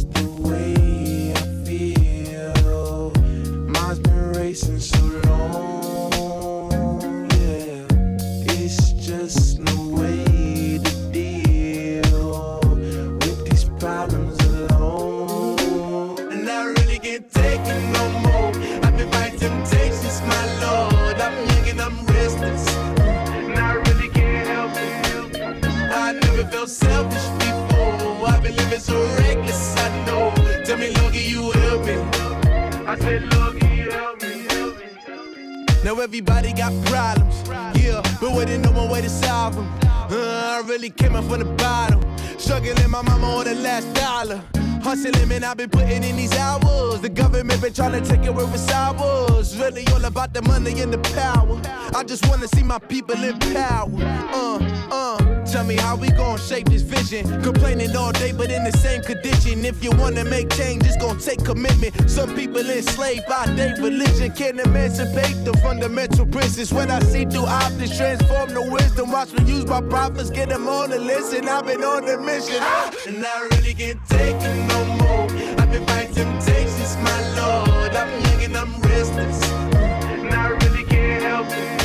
Now everybody got problems, yeah, but we didn't know one way to solve them. Uh, I really came up from the bottom, struggling my mama on the last dollar. Hustling, man, I've been putting in these hours. The government been trying to take away what I was. Really all about the money and the power. I just wanna see my people in power. Uh, uh. Tell me how we gon' shape this vision. Complaining all day, but in the same condition. If you wanna make change, it's gon' take commitment. Some people enslaved by their religion can't emancipate the fundamental principles. When I see through optics, transform the wisdom. Watch me use my prophets, get them on the listen. I've been on the mission. And I really can't take it no more. I've been fighting temptations, my lord. I'm young and I'm restless. And I really can't help it.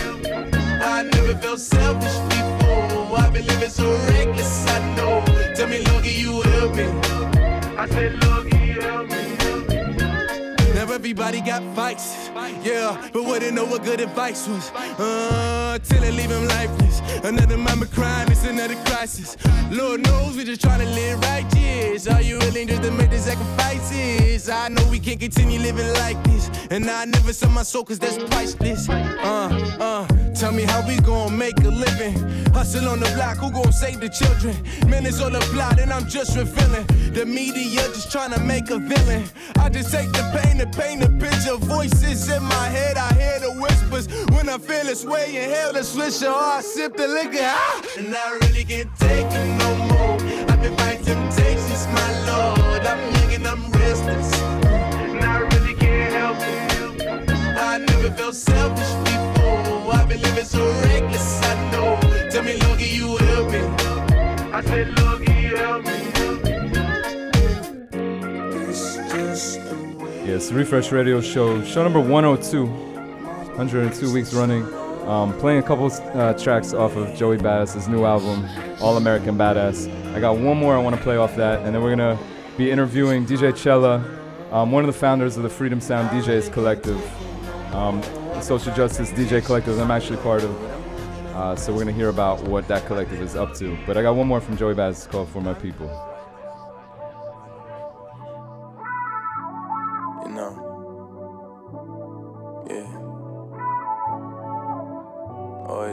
I never felt selfish before. I've been living so reckless, I know. Tell me, can you help me? I said, you help me? Everybody got fights, yeah, but wouldn't know what good advice was. Uh, till it leave him lifeless. Another mama crying, it's another crisis. Lord knows we just trying to live righteous. Are you willing just to make the sacrifices? I know we can't continue living like this. And I never sell my soul cause that's priceless. Uh, uh, tell me how we gon' make a living. Hustle on the block, who gon' save the children? Man, it's all a plot and I'm just revealing. The media just trying to make a villain. I just take the pain to paint a picture. Voices in my head, I hear the whispers. When I feel this way, inhale the swisher, or I sip the liquor. Ah! And I really can't take it no more. I've been fighting temptations, my lord. I'm young and I'm restless. And I really can't help it. I never felt selfish before. I've been living so reckless, I know. Tell me, Lord, can you help me? I said, Lord, Yes, Refresh Radio Show, show number 102, 102 weeks running. Um, playing a couple uh, tracks off of Joey Badass's new album, All American Badass. I got one more I want to play off that, and then we're gonna be interviewing DJ Chella, um, one of the founders of the Freedom Sound DJs Collective, um, social justice DJ collective I'm actually part of. Uh, so we're gonna hear about what that collective is up to. But I got one more from Joey Badass called For My People.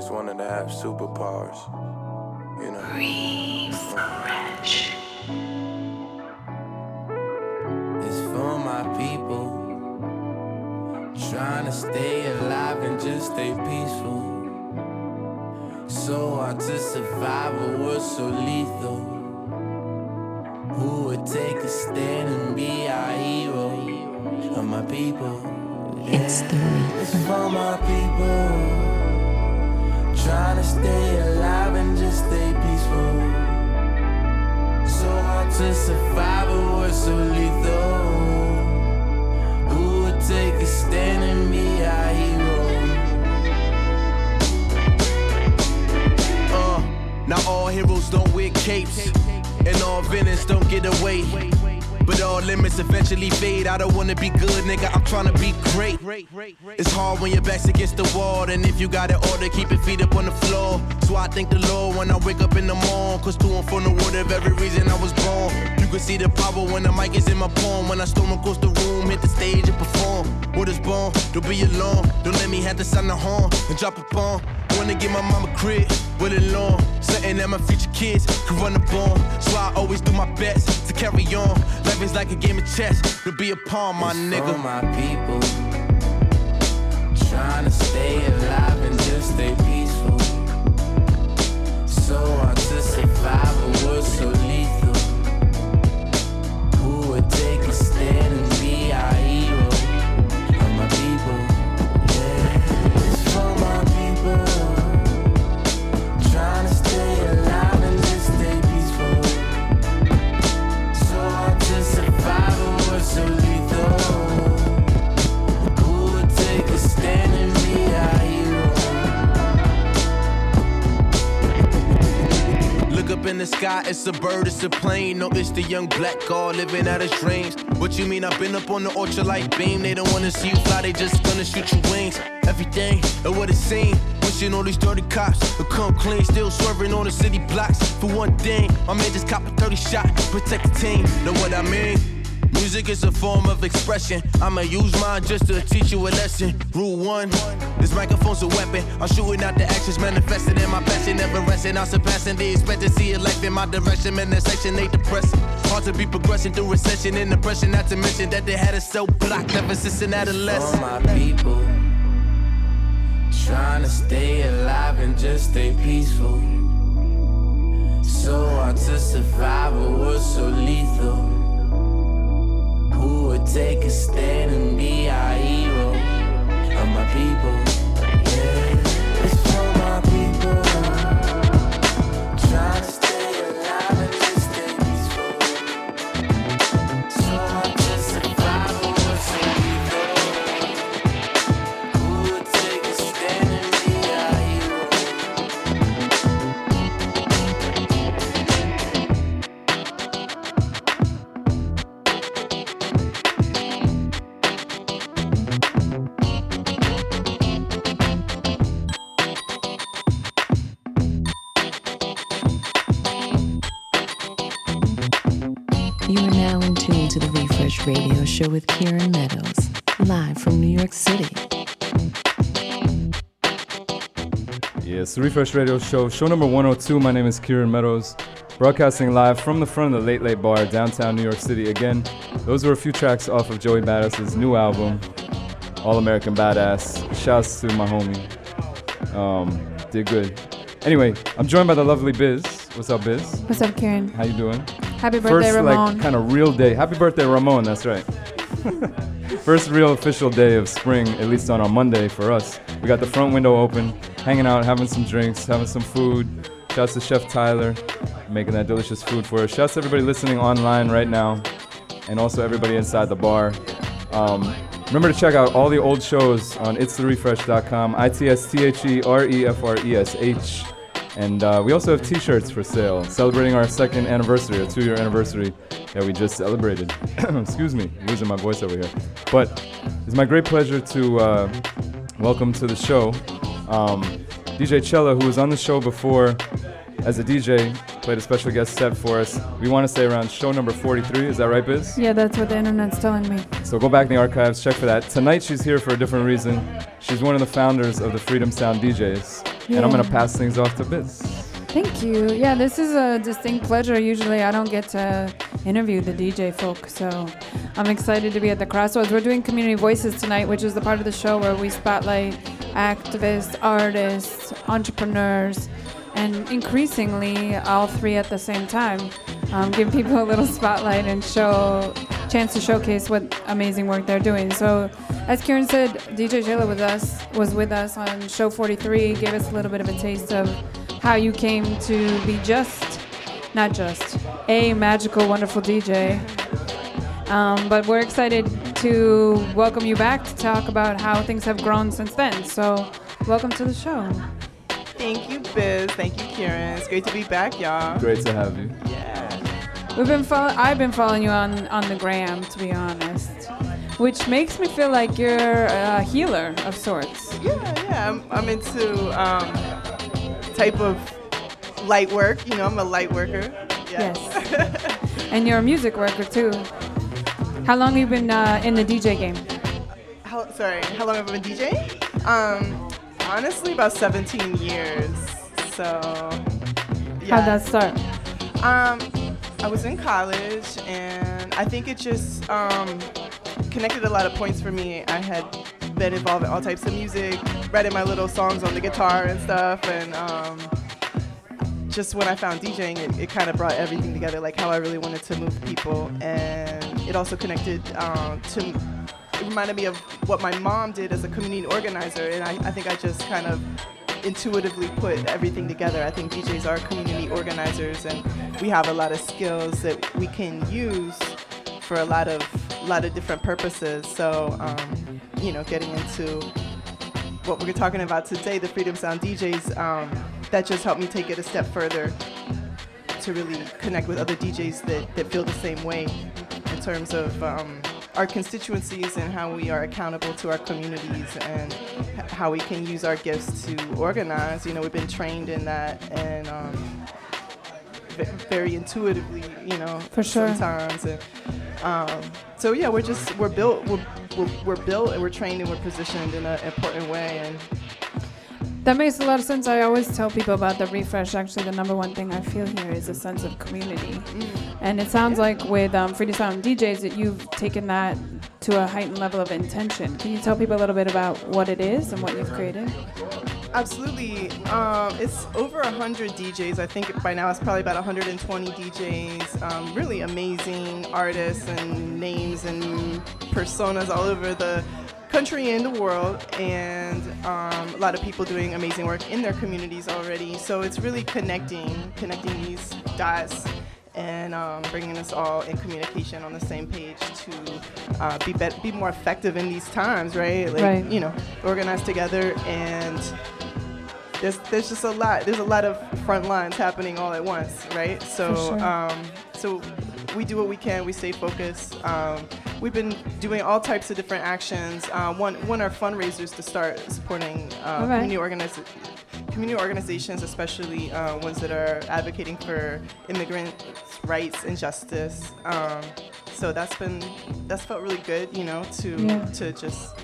Always wanted to have superpowers. You know. Refresh. It's for my people. Trying to stay alive and just stay peaceful. So hard to survive, but we're so lethal. Who would take a stand and be our hero? Of my people. It's the It's for my people. Trying to stay alive and just stay peaceful. So hard to survive, but we're so lethal. Who would take a stand and be our hero? Uh, not all heroes don't wear capes, and all villains don't get away. But all limits eventually fade. I don't wanna be good, nigga. I'm tryna be great. It's hard when your back's against the wall, and if you got it order, keep your feet up on the floor. So I thank the Lord when I wake up in the morning, cause to and from the word of every reason I was born. You can see the power when the mic is in my palm. When I storm across the room, hit the stage and perform. What is born, don't be alone. Don't let me have to sound the horn and drop a bomb. Wanna get my mama crib, it long. Something that my future kids could run the bomb. So I always do my best to carry on. Life is like a game of chess, to be a pawn, my nigga. For my people. Trying to stay alive and just stay peaceful. Up in the sky, it's a bird, it's a plane. No, it's the young black guard living out his dreams. What you mean? I've been up on the ultralight light beam. They don't wanna see you fly, they just gonna shoot your wings. Everything and what it seems. Wishing all these dirty cops would come clean. Still swerving on the city blocks. For one thing, my man just cop a 30 shot. Protect the team, know what I mean? Music is a form of expression. I'ma use mine just to teach you a lesson. Rule one, this microphone's a weapon. I'm shooting out the actions manifested in my passion, never resting. I'm surpassing the expectancy of life in my direction. Man, that section ain't depressing. Hard to be progressing through recession and depression. Not to mention that they had us so blocked ever since an adolescent. For my people. Trying to stay alive and just stay peaceful. So hard to survive, but we're so lethal. Take a stand and be our hero? Of my people. Radio Show with Kieran Meadows, live from New York City. Yes, Refresh Radio Show, show number 102. My name is Kieran Meadows, broadcasting live from the front of the Late Late Bar, downtown New York City. Again, those were a few tracks off of Joey Badass's new album, All American Badass. Shouts to my homie. Um, did good. Anyway, I'm joined by the lovely Biz. What's up, Biz? What's up, Kieran? How you doing? Happy birthday, First, Ramon. like, kind of real day. Happy birthday, Ramon. That's right. First real official day of spring, at least on our Monday for us. We got the front window open, hanging out, having some drinks, having some food. Shouts to Chef Tyler, making that delicious food for us. Shouts to everybody listening online right now, and also everybody inside the bar. Um, remember to check out all the old shows on itstherefresh.com, I T S T H E R E F R E S H. And uh, we also have t shirts for sale, celebrating our second anniversary, our two year anniversary that we just celebrated. Excuse me, losing my voice over here. But it's my great pleasure to uh, welcome to the show um, DJ Chella, who was on the show before as a DJ, played a special guest set for us. We want to say around show number 43. Is that right, Biz? Yeah, that's what the internet's telling me. So go back in the archives, check for that. Tonight she's here for a different reason. She's one of the founders of the Freedom Sound DJs. And I'm going to pass things off to Biz. Thank you. Yeah, this is a distinct pleasure. Usually I don't get to interview the DJ folk, so I'm excited to be at the Crossroads. We're doing Community Voices tonight, which is the part of the show where we spotlight activists, artists, entrepreneurs, and increasingly all three at the same time. Um, give people a little spotlight and show chance to showcase what amazing work they're doing. So, as Kieran said, DJ Chella with us was with us on show 43. Gave us a little bit of a taste of how you came to be just, not just, a magical, wonderful DJ. Um, but we're excited to welcome you back to talk about how things have grown since then. So, welcome to the show. Thank you, Biz. Thank you, Kieran. It's great to be back, y'all. Great to have you. We've been follow- I've been following you on on the gram, to be honest, which makes me feel like you're a healer of sorts. Yeah, yeah. I'm, I'm into um, type of light work. You know, I'm a light worker. Yeah. Yes. and you're a music worker too. How long have you been uh, in the DJ game? How, sorry, how long have I been DJing? Um, honestly, about 17 years. So, yeah. How'd that start? Um, I was in college, and I think it just um, connected a lot of points for me. I had been involved in all types of music, writing my little songs on the guitar and stuff, and um, just when I found DJing, it, it kind of brought everything together, like how I really wanted to move people, and it also connected um, to. It reminded me of what my mom did as a community organizer, and I, I think I just kind of intuitively put everything together. I think DJs are community organizers, and we have a lot of skills that we can use for a lot of lot of different purposes. So, um, you know, getting into what we're talking about today, the Freedom Sound DJs, um, that just helped me take it a step further to really connect with other DJs that, that feel the same way in terms of um, our constituencies and how we are accountable to our communities and how we can use our gifts to organize. You know, we've been trained in that and um, very intuitively, you know, For sure. sometimes. And, um, so yeah, we're just we're built we're, we're, we're built and we're trained and we're positioned in an important way and That makes a lot of sense. I always tell people about the refresh. Actually, the number one thing I feel here is a sense of community. And it sounds like with um, Freedom Sound DJs that you've taken that to a heightened level of intention. Can you tell people a little bit about what it is and what you've created? Absolutely. Um, it's over 100 DJs. I think by now it's probably about 120 DJs. Um, really amazing artists and names and personas all over the country and the world. And um, a lot of people doing amazing work in their communities already. So it's really connecting, connecting these dots and um, bringing us all in communication on the same page to uh, be, bet be more effective in these times, right? Like, Right. you know, organize together and there's there's just a lot there's a lot of front lines happening all at once, right? So sure. um, so we do what we can. We stay focused. Um, we've been doing all types of different actions. Uh, one one are fundraisers to start supporting uh, right. community organiz- community organizations, especially uh, ones that are advocating for immigrant rights and justice. Um, so that's been that's felt really good, you know, to Yeah. to just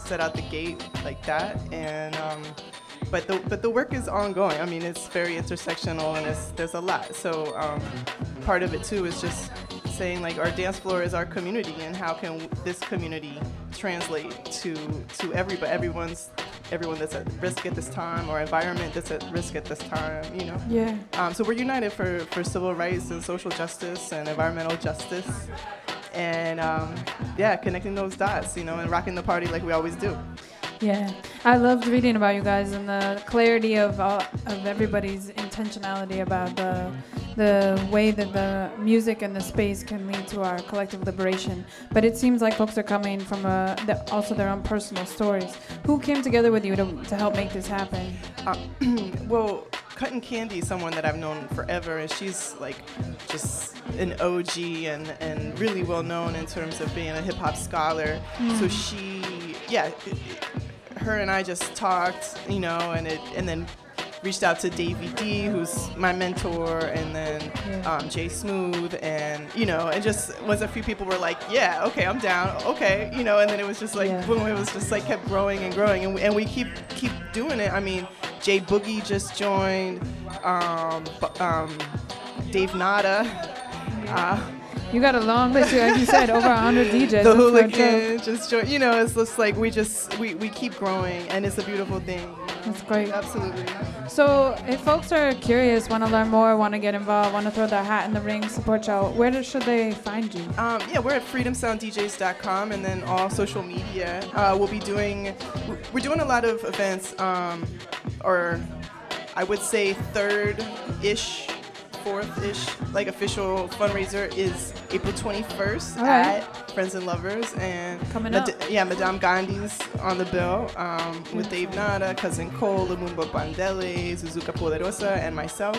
set out the gate like that. And um, but the but the work is ongoing. I mean, it's very intersectional and it's, there's a lot. So um, part of it too is just saying like our dance floor is our community and how can this community translate to to everybody everyone's everyone that's at risk at this time or environment that's at risk at this time you know Yeah. um, so we're united for for civil rights and social justice and environmental justice and um, yeah connecting those dots you know and rocking the party like we always do Yeah, I loved reading about you guys and the clarity of all, of everybody's intentionality about the the way that the music and the space can lead to our collective liberation. But it seems like folks are coming from a, the, also their own personal stories. Who came together with you to, to help make this happen? Uh, well, Kuttin Kandi is someone that I've known forever, and she's like just an OG and, and really well known in terms of being a hip hop scholar. So Mm. she, yeah, her and I just talked, you know, and it and then reached out to Davey D, who's my mentor, and then um, Jay Smooth, and you know, and just was a few people were like, yeah, okay, I'm down, okay, you know, and then it was just like Yeah. boom, it was just like kept growing and growing, and we, and we keep keep doing it. I mean, Jay Boogie just joined, um, um, Dave Nada. Uh, You got a long list, like you said, over 100 DJs. the That's no hooligan just joined. You know, it's just like we just we, we keep growing, and it's a beautiful thing. That's great. Absolutely. So, if folks are curious, want to learn more, want to get involved, want to throw their hat in the ring, support y'all, where do- should they find you? Um, yeah, we're at freedomsounddjs.com and then all social media. Uh, we'll be doing, we're doing a lot of events, um, or I would say third ish, fourth ish, like official fundraiser is April 21st All right. at Friends and Lovers. And Coming Mad- up. Yeah, Madame Gandhi's on the bill um, with Dave Nada, Cousin Cole, Lumumba Bandele, Zuzuka Poderosa, and myself.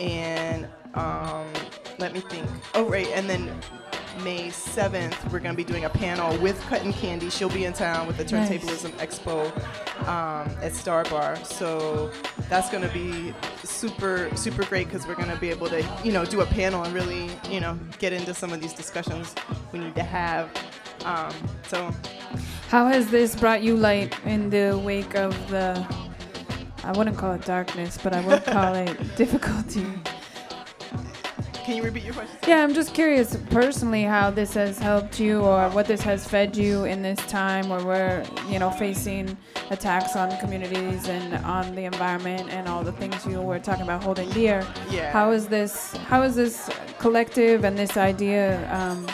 And um, let me think. Oh, right. And then May 7th, we're going to be doing a panel with Kuttin Kandi. She'll be in town with the Nice. Turntablism Expo um, at Star Bar. So that's going to be super, super great because we're going to be able to, you know, do a panel and really, you know, get into some of these discussions we need to have. Um, so How has this brought you light in the wake of the, I wouldn't call it darkness, but I would call it difficulty? Can you repeat your question? Yeah, I'm just curious personally how this has helped you or what this has fed you in this time where we're, you know, facing attacks on communities and on the environment and all the things you were talking about holding dear. Yeah. How is this how is this collective and this idea um,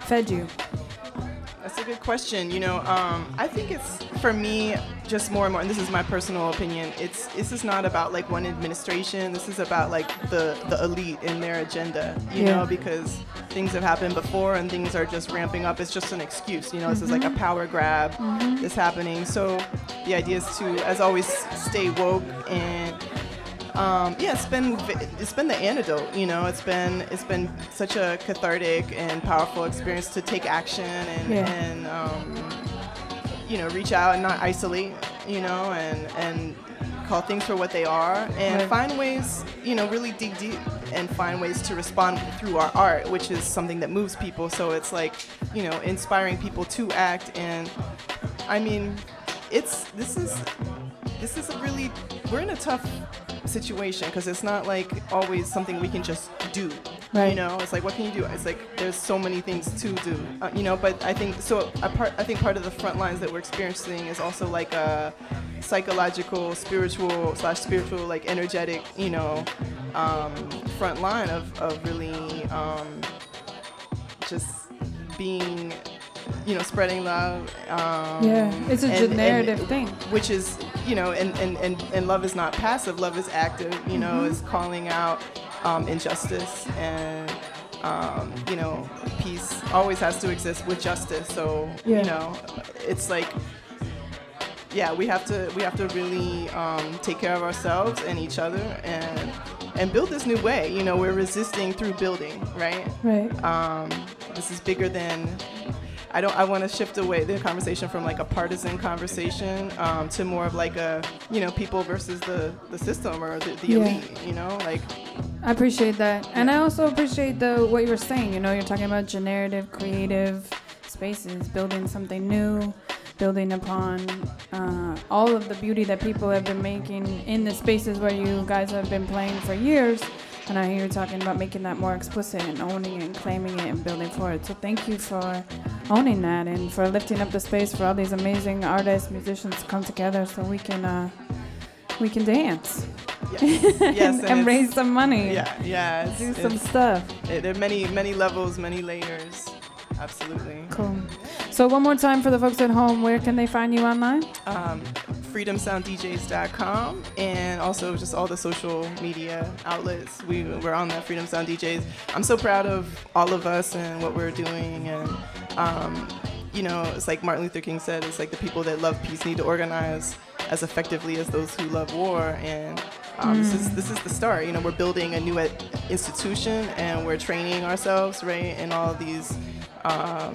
fed you? That's a good question. You know, um, I think it's for me just more and more, and this is my personal opinion. It's this is not about like one administration. This is about like the the elite and their agenda. You Yeah. know, because things have happened before and things are just ramping up. It's just an excuse. You know, this is like a Mhm. power grab Mhm. that's happening. So the idea is to, as always, stay woke and um, yeah, it's been it's been the antidote. You know, it's been it's been such a cathartic and powerful experience to take action and Yeah. and um, you know reach out and not isolate. You know, and and call things for what they are and Right. find ways. You know, really dig deep and find ways to respond through our art, which is something that moves people. So it's like you know inspiring people to act and I mean, it's this is this is a really we're in a tough situation because it's not like always something we can just do. You know, it's like what can you do? It's like there's so many things to do. Uh, you know, but I think so. A part I think part of the front lines that we're experiencing is also like a psychological, spiritual slash spiritual, like energetic, you know, um, front line of of really um, just being you know spreading love um, Yeah, it's a and- generative and- thing. which is you know and, and, and, and love is not passive love is active you know Mhm. is calling out um, injustice and um, you know peace always has to exist with justice so Yeah. you know it's like yeah we have to we have to really um, take care of ourselves and each other and and build this new way you know we're resisting through building right Right. um, this is bigger than I don't. I want to shift away the conversation from like a partisan conversation um, to more of like a you know people versus the the system or the, the Yeah. elite. You know, like I appreciate that, and I also appreciate the what you were saying. You know, you're talking about generative, creative spaces, building something new, building upon uh, all of the beauty that people have been making in the spaces where you guys have been playing for years. And I hear you talking about making that more explicit and owning it and claiming it and building for it. So thank you for owning that and for lifting up the space for all these amazing artists, musicians to come together so we can uh, we can dance yes, and, and and raise some money. Yeah, yeah. do some stuff. it- there are many many levels, many layers. Absolutely. Cool. So one more time for the folks at home, where can they find you online? um, freedomsounddjs.com and also just all the social media outlets. We, we're on that Freedom Sound DJs. I'm so proud of all of us and what we're doing. And, um, you know, it's like Martin Luther King said, it's like the people that love peace need to organize as effectively as those who love war. And um, this, is, Mm. this is the start. You know, we're building a new institution and we're training ourselves, right, in all these um,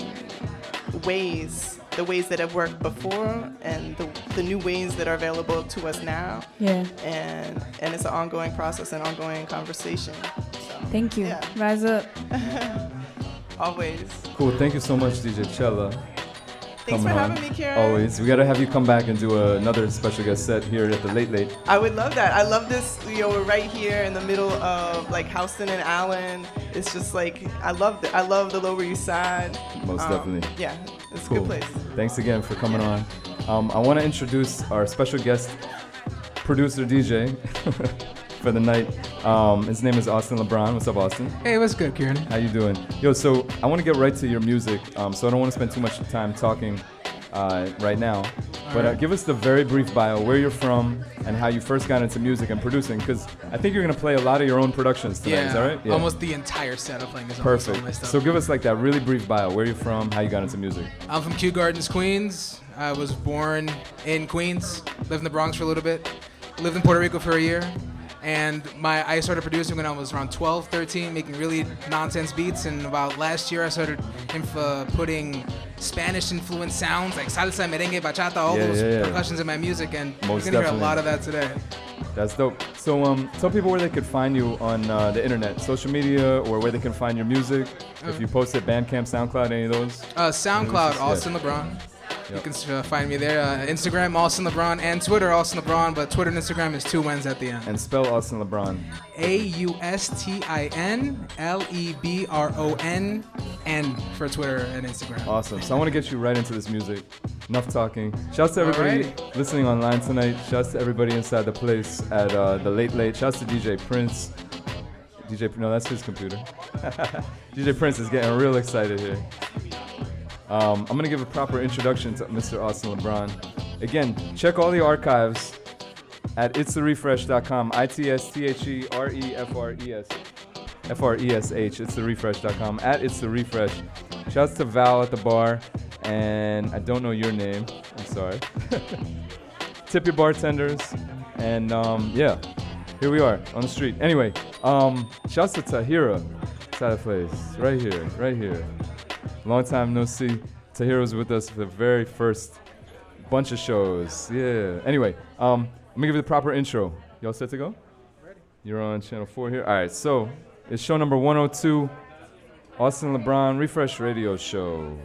ways, the ways that have worked before, and the, the new ways that are available to us now. Yeah. And and it's an ongoing process, an ongoing conversation. Thank you. Rise up. Always. Cool. Thank you so much, DJ Chella. Thanks for coming having on. me, Kieran. Always. We gotta have you come back and do a, another special guest set here at the Late Late. I would love that. I love this. You know, we're right here in the middle of like Houston and Allen. It's just like I love the I love the Lower East Side. Most Um, definitely. Yeah, it's Cool. a good place. Thanks again for coming on. Um, I want to introduce our special guest producer DJ for the night. Um, his name is Austin Lebrón. What's up, Austin? Hey, what's good, Kieran? How you doing? Yo, so I want to get right to your music. Um, so I don't want to spend too much time talking uh, right now. But uh, give us the very brief bio, where you're from, and how you first got into music and producing. Because I think you're gonna play a lot of your own productions tonight. yeah, Is that right? almost the entire set of playing is almost all my Perfect. stuff. So give us like that really brief bio. Where you're from, how you got into music. I'm from Kew Gardens, Queens. I was born in Queens, lived in the Bronx for a little bit, lived in Puerto Rico for a year, and my I started producing when I was around 12, 13, making really nonsense beats. And about last year, I started inf- uh, putting Spanish influenced sounds like salsa, merengue, bachata, all Yeah, those yeah, yeah. percussions in my music, and Most you're gonna hear a lot of that today. That's dope. So um, tell people where they could find you on uh, the internet, social media, or where they can find your music. If you post it, Bandcamp, SoundCloud, any of those. Uh, SoundCloud. Austin Lebrón. You can uh, find me there. Uh, Instagram, Austin Lebrón, and Twitter, Austin Lebrón. But Twitter and Instagram is two N's at the end. And spell Austin Lebrón. A U S T I N L E B R O N N for Twitter and Instagram. Awesome. So I want to get you right into this music. Enough talking. Shouts to everybody Alrighty. listening online tonight. Shouts to everybody inside the place at uh, the Late Late. Shouts to DJ Prince. DJ, Prince, no, that's his computer. DJ Prince is getting real excited here. Um, I'm gonna give a proper introduction to Mr. Austin Lebrón. Again, check all the archives at itstherefresh.com. I T S T H E R E F R E S. F R E S H. It's the refresh.com. At It's the Refresh. Shouts to Val at the bar. And I don't know your name. I'm sorry. Tip your bartenders. And um, yeah, here we are on the street. Anyway, um, shouts to Tahira. Side of place. Right here. Right here. Long time no see. Tahira was with us for the very first bunch of shows. Yeah. Anyway, um, I'm gonna give you the proper intro. Y'all set to go? You're on channel four here. All right, so it's show number 102, Austin Lebrón Refresh Radio Show.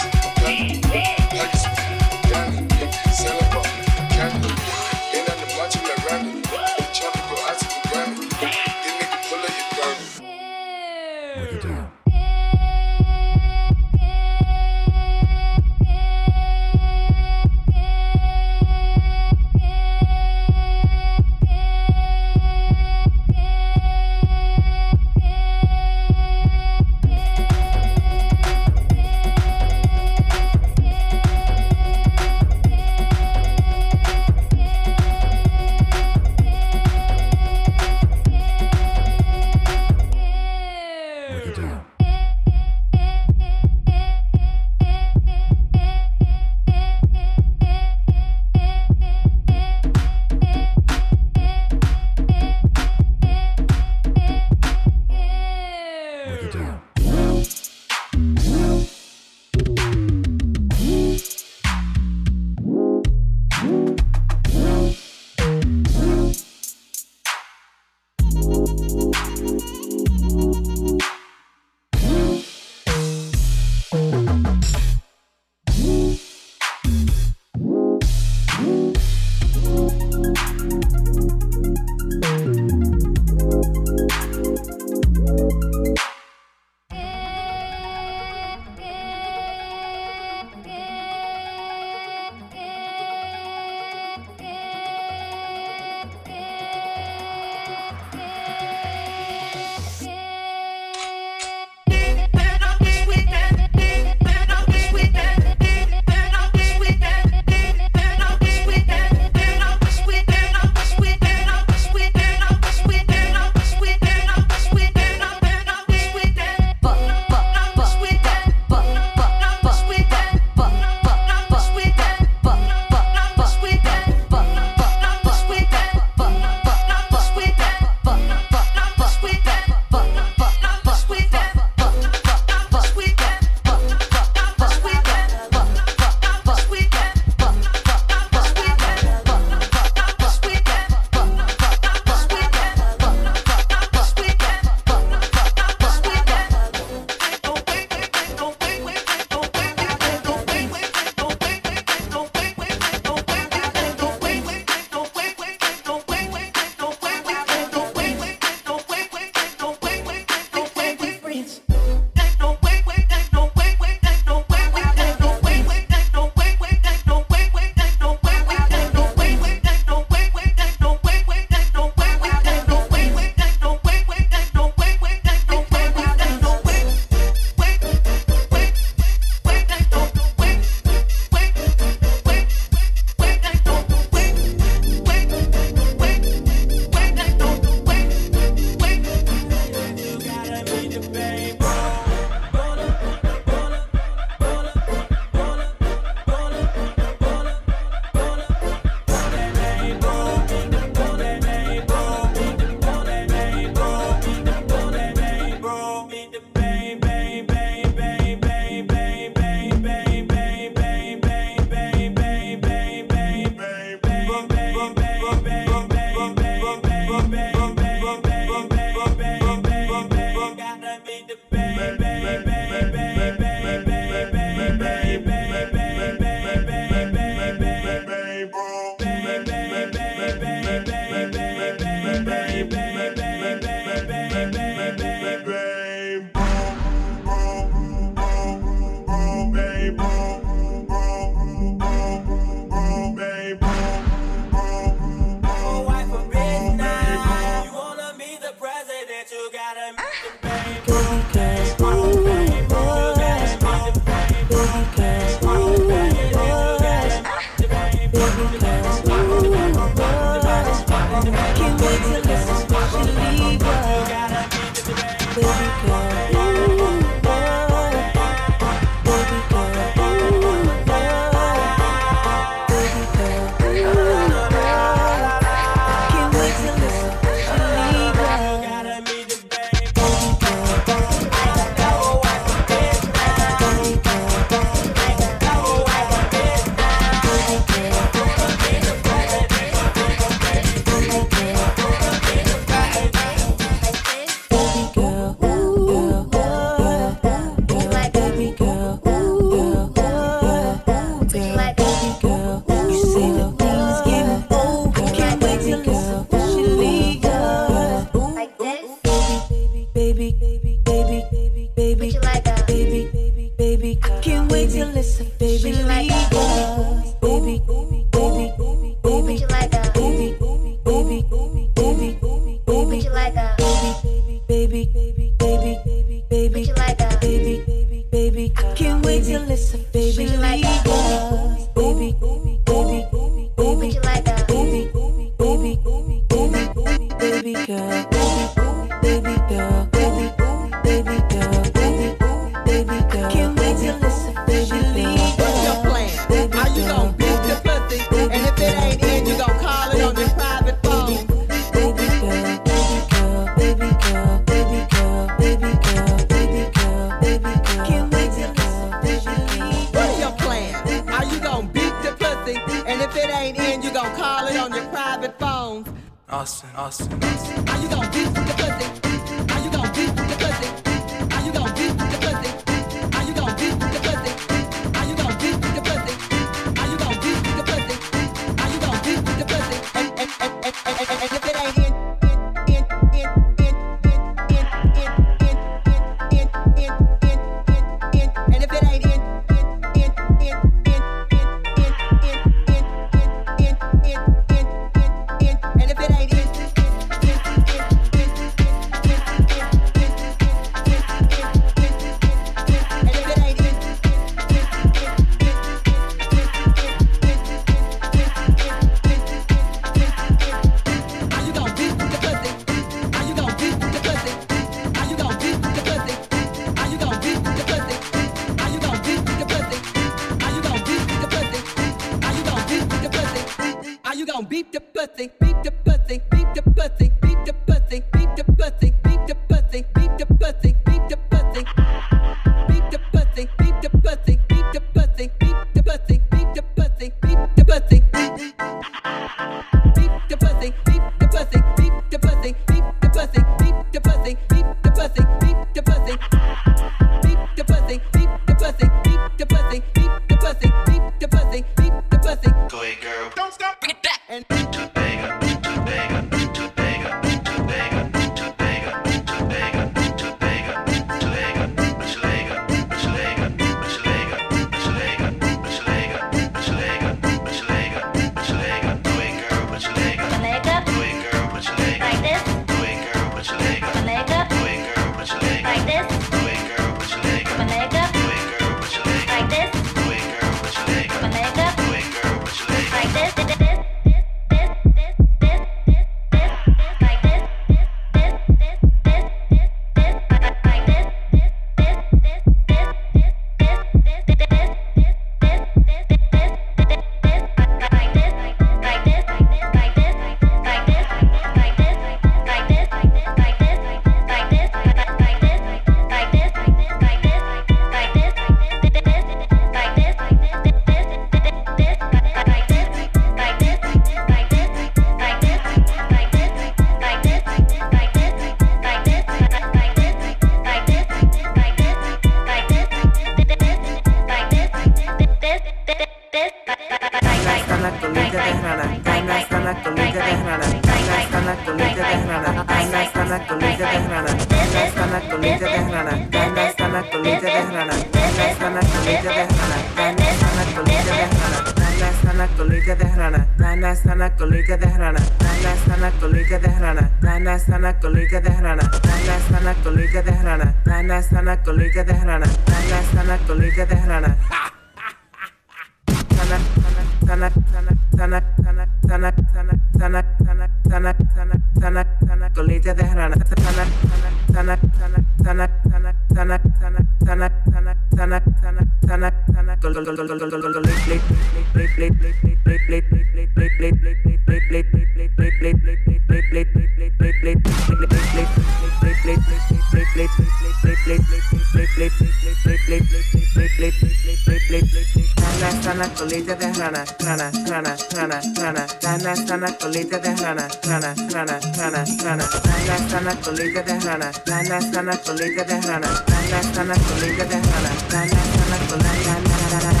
solita de rana, rana sana solita de rana, rana sana solita de rana, rana sana solita de rana,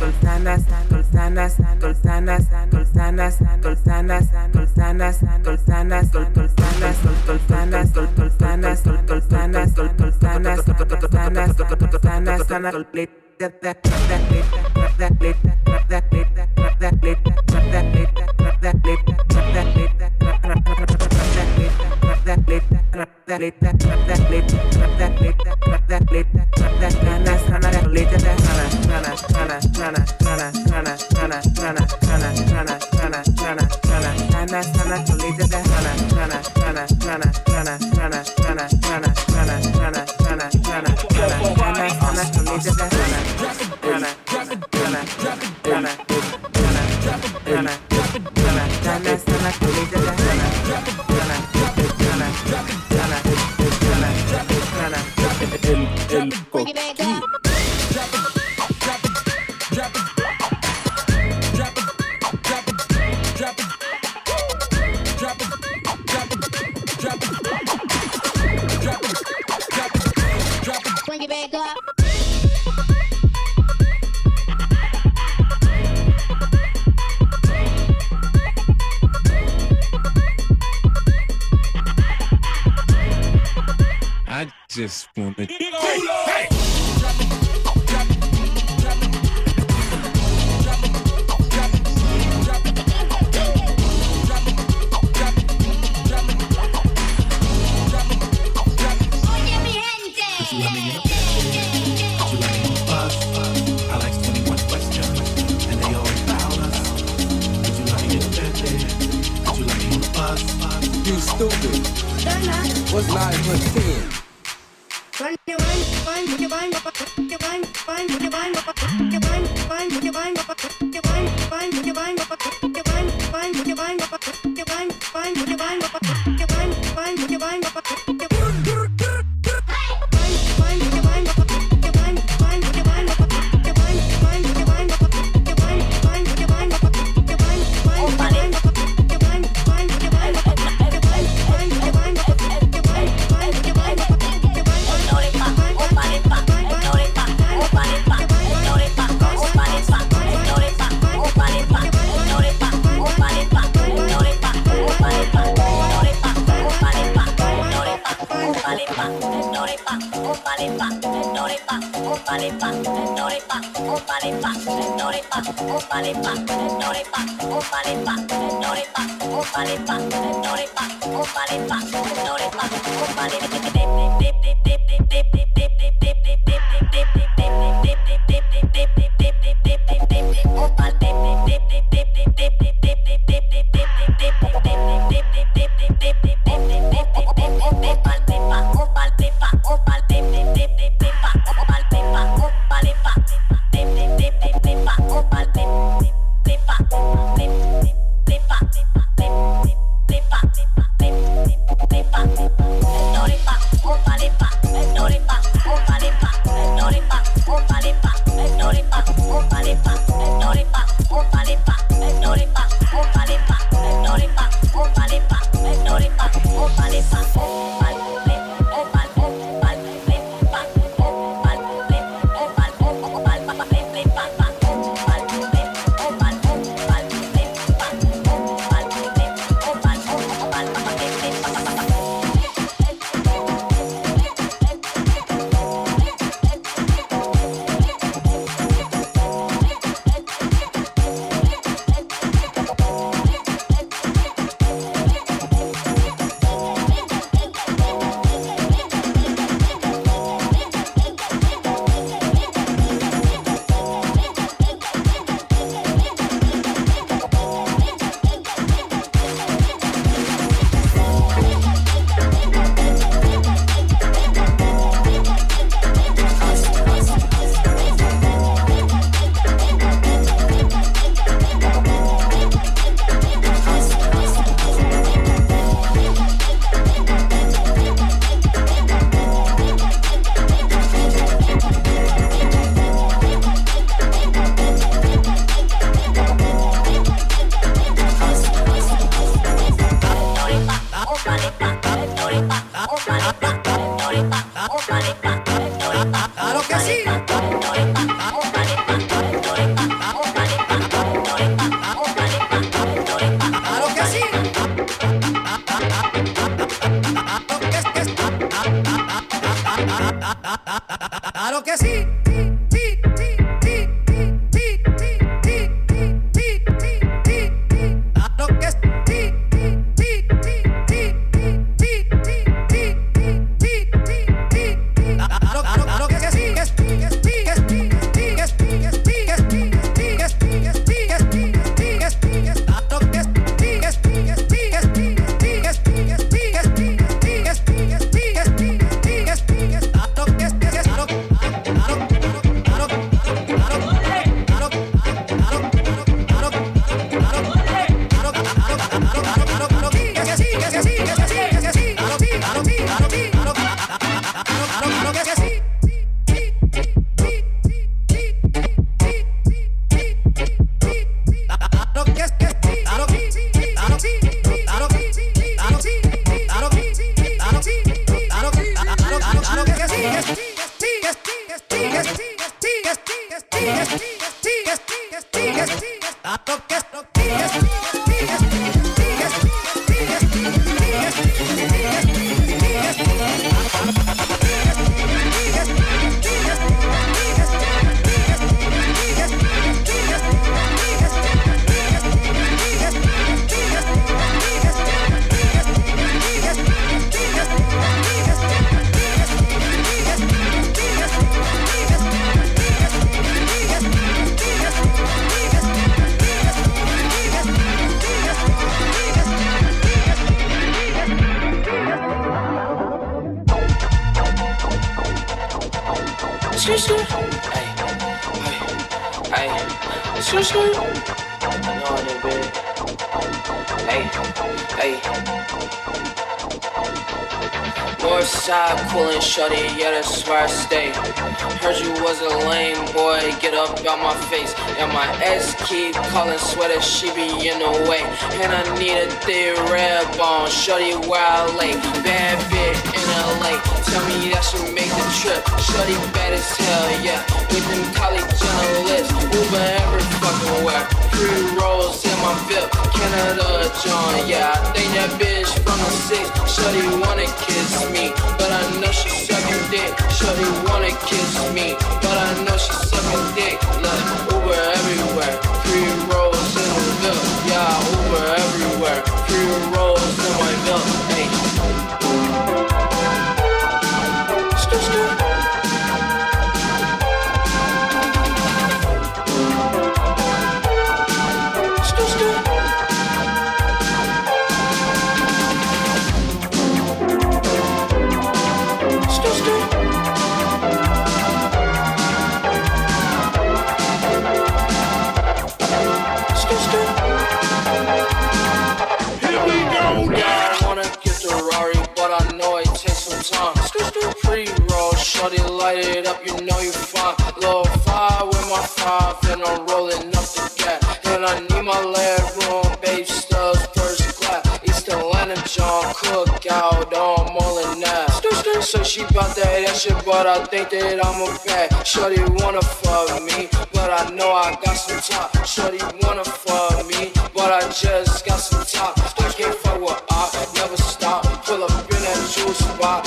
Tolsanas, tolsanas, tolsanas, tolsanas, tolsanas, tolsanas, tolsanas, tolsanas, tolsanas, tolsanas, tolsanas, tolsanas, tolsanas, Bring it I just yes, yes, yes, yes, shorty, yeah, that's where I stay. Heard you was a lame boy, get up out my face. And my ex keep calling, sweater, she be in the way. And I need a thick red bone, shorty where I lay. Bad bit in LA, tell me that should make the trip. Shorty bad as hell, yeah. With them college journalists, Uber every fucking where. Three rolls in my VIP, Canada John, yeah. I think that bitch from the six, shorty wanna kiss me, but I know she dick. Shorty wanna kiss me, but I know she sucking dick. Look, Uber everywhere, three rolls in the VIP, yeah. Uber everywhere, three rolls fine. Low five with my five, and I'm rolling up the gas. And I need my leg room, babe studs, first class. East Atlanta, John Cook out on Ave. So she bout that that shit, but I think that I'm a bad. Shorty wanna fuck me, but I know I got some top. Shorty wanna fuck me, but I just got some top. Can't fuck with I never stop. Pull up in that juice spot,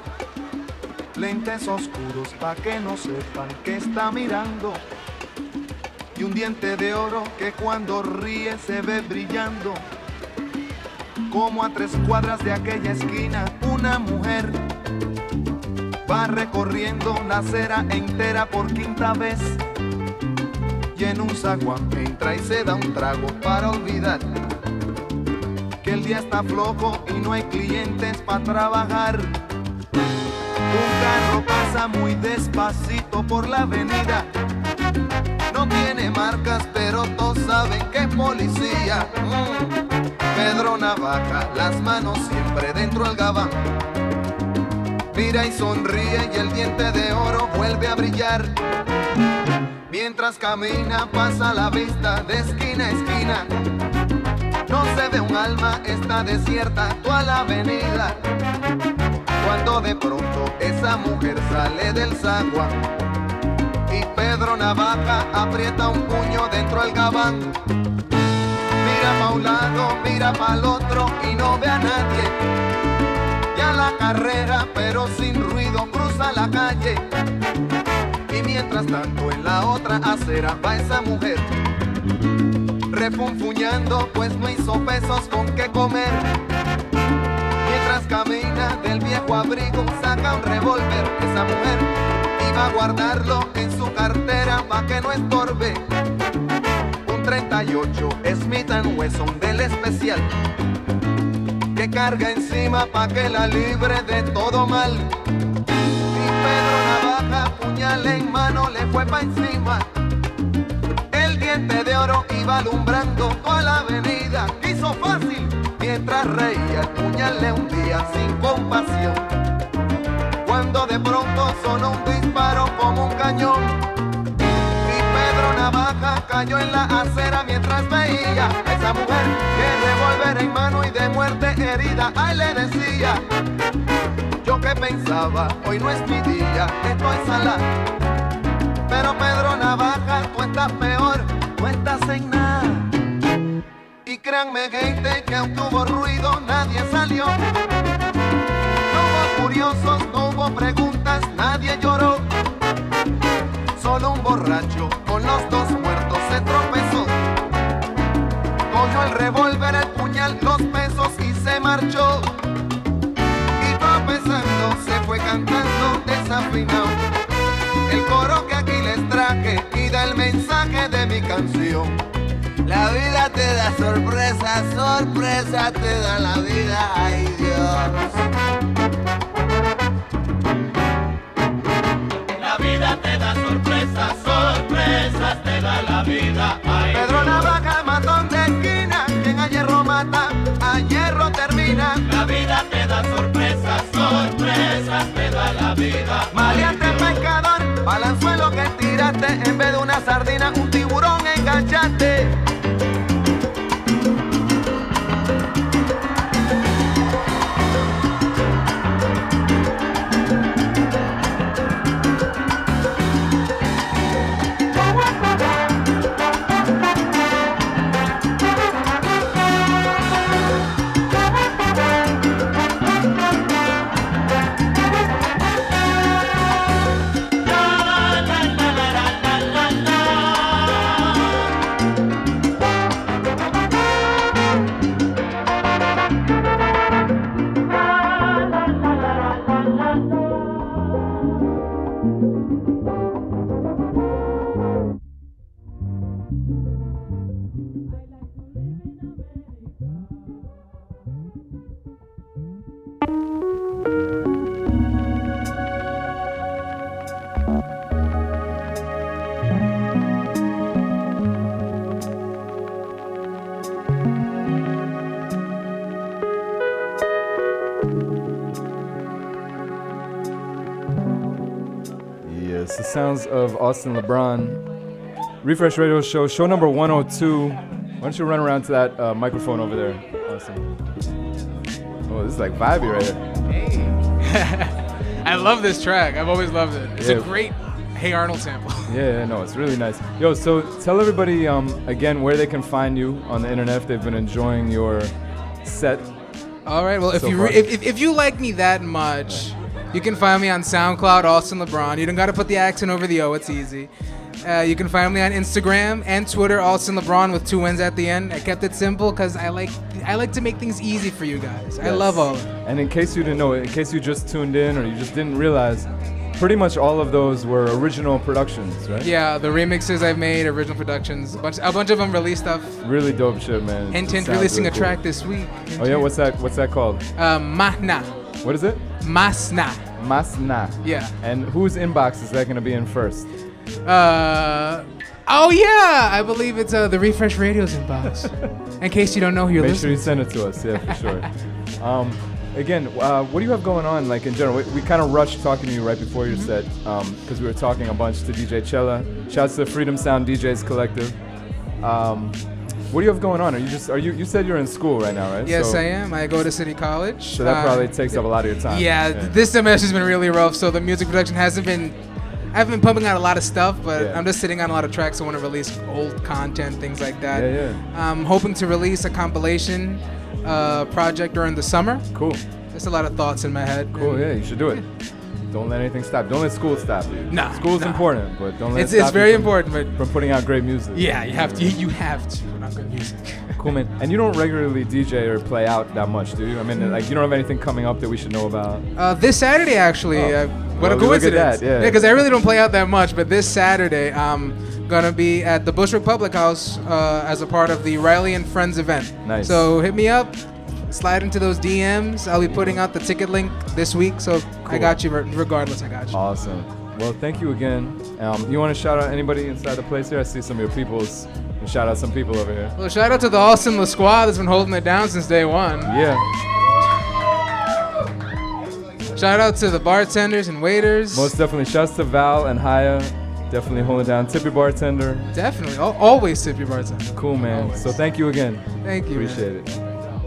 Lentes oscuros pa' que no sepan que está mirando. Y un diente de oro que cuando ríe se ve brillando. Como a tres cuadras de aquella esquina, una mujer va recorriendo la acera entera por quinta vez. Y en un zaguán entra y se da un trago para olvidar que el día está flojo y no hay clientes para trabajar. Carro pasa muy despacito por la avenida. No tiene marcas, pero todos saben que es policía. Mm. Pedro Navaja, las manos siempre dentro del gabán. Mira y sonríe y el diente de oro vuelve a brillar. Mientras camina pasa la vista de esquina a esquina. No se ve un alma, está desierta toda la avenida. Cuando de pronto esa mujer sale del zaguán y Pedro Navaja aprieta un puño dentro del gabán. Mira pa' un lado, mira pa' el otro y no ve a nadie. Ya la carrera, pero sin ruido, cruza la calle. Y mientras tanto en la otra acera va esa mujer. Refunfuñando, pues no hizo pesos con qué comer. Camina del viejo abrigo, saca un revólver. Esa mujer iba a guardarlo en su cartera pa' que no estorbe. Un 38 Smith Wesson del especial que carga encima pa' que la libre de todo mal. Y Pedro Navaja, puñal en mano, le fue pa' encima. El diente de oro iba alumbrando toda la avenida. Hizo fácil mientras reía, el puñal le hundía sin compasión. Cuando de pronto sonó un disparo como un cañón. Y Pedro Navaja cayó en la acera mientras veía a esa mujer que revólver en mano y de muerte herida. Ay, le decía, yo que pensaba, hoy no es mi día, estoy sala. Pero Pedro Navaja, tú estás peor, tú estás en nada. Y créanme, gente, que aunque hubo ruido, nadie salió. No hubo curiosos, no hubo preguntas, nadie lloró. Solo un borracho con los dos muertos se tropezó. Cogió el revólver, el puñal, los pesos y se marchó. Y tropezando se fue cantando desafinado. El coro que aquí les traje y da el mensaje de mi canción. La vida te da sorpresa, sorpresa te da la vida, ay Dios. La vida te da sorpresas, sorpresas te da la vida. Ay, Pedro Navaja, matón de esquina, quien a hierro mata, a hierro termina. La vida te da sorpresas, sorpresas te da la vida. Maleante pescador, balanzuelo que tiraste, en vez de una sardina, un tiburón enganchaste. Sounds of Austin Lebrón. Refresh Radio Show, show number 102. Why don't you run around to that uh, microphone over there, Austin? Oh, this is like vibey right here. Hey. I love this track. I've always loved it. It's a great Hey Arnold sample. Yeah, yeah, no, it's really nice. Yo, so tell everybody um, again where they can find you on the internet if they've been enjoying your set. All right. Well, if so you re- if, if, if you like me that much, you can find me on SoundCloud, Austin Lebrón. You don't got to put the accent over the O. It's easy. Uh, you can find me on Instagram and Twitter, Austin Lebrón with two N's at the end. I kept it simple because I like I like to make things easy for you guys. I love all of it. And in case you didn't know, in case you just tuned in or you just didn't realize, pretty much all of those were original productions, right? Yeah, the remixes I've made, original productions, a bunch, a bunch of them released stuff. Really dope shit, man. Hint, hint, releasing really a track this week. Oh yeah, what's that? What's that called? Uh, Mahna. What is it? Masna. Masna. Yeah. And whose inbox is that gonna be in first? Uh, oh yeah, I believe it's uh, the Refresh Radio's inbox. in case you don't know who you're listening. Make sure you send it to us, yeah, for sure. Um, again, uh, what do you have going on, like in general? We, we kind of rushed talking to you right before your set because we were talking a bunch to DJ Chella. Shouts to Freedom Sound DJs Collective. Um, what do you have going on? Are you just are you you said you're in school right now, right? Yes, So- I am. I go to City College. So that Uh, probably takes up a lot of your time. Yeah, th- this semester has been really rough. So the music production hasn't been. I haven't been pumping out a lot of stuff, but Yeah. I'm just sitting on a lot of tracks. I want to release old content, things like that. Yeah, yeah. I'm hoping to release a compilation uh, project during the summer. Cool. There's a lot of thoughts in my head. Cool, yeah, you should do it. Don't let anything stop. Don't let school stop you. Nah, school's nah. important, but don't let It's- it it's stop you very from- important, but- from putting out great music. Yeah, you have to. You have to. We're good music. Cool, man. And you don't regularly DJ or play out that much, do you? I mean, like, you don't have anything coming up that we should know about? Uh, this Saturday, actually. Oh. Uh, what Well, a look at coincidence. that, yeah. because I really don't play out that much, but this Saturday, I'm gonna be at the Bushwick Public House uh, as a part of the Riley and Friends event. Nice. So hit me up, slide into those DMs. I'll be putting out the ticket link this week, so I got you. Regardless, I got you. Awesome. Well, thank you again. Um, you want to shout out anybody inside the place here? I see some of your peoples. And shout out some people over here. Well, shout out to the Austin La Squad that's been holding it down since day one. Yeah. Shout out to the bartenders and waiters. Most definitely. Shouts to Val and Haya. Definitely holding down. Tip your bartender. Definitely. Al- always tip your bartender. Cool, man. So thank you again. Thank you, man. Appreciate it.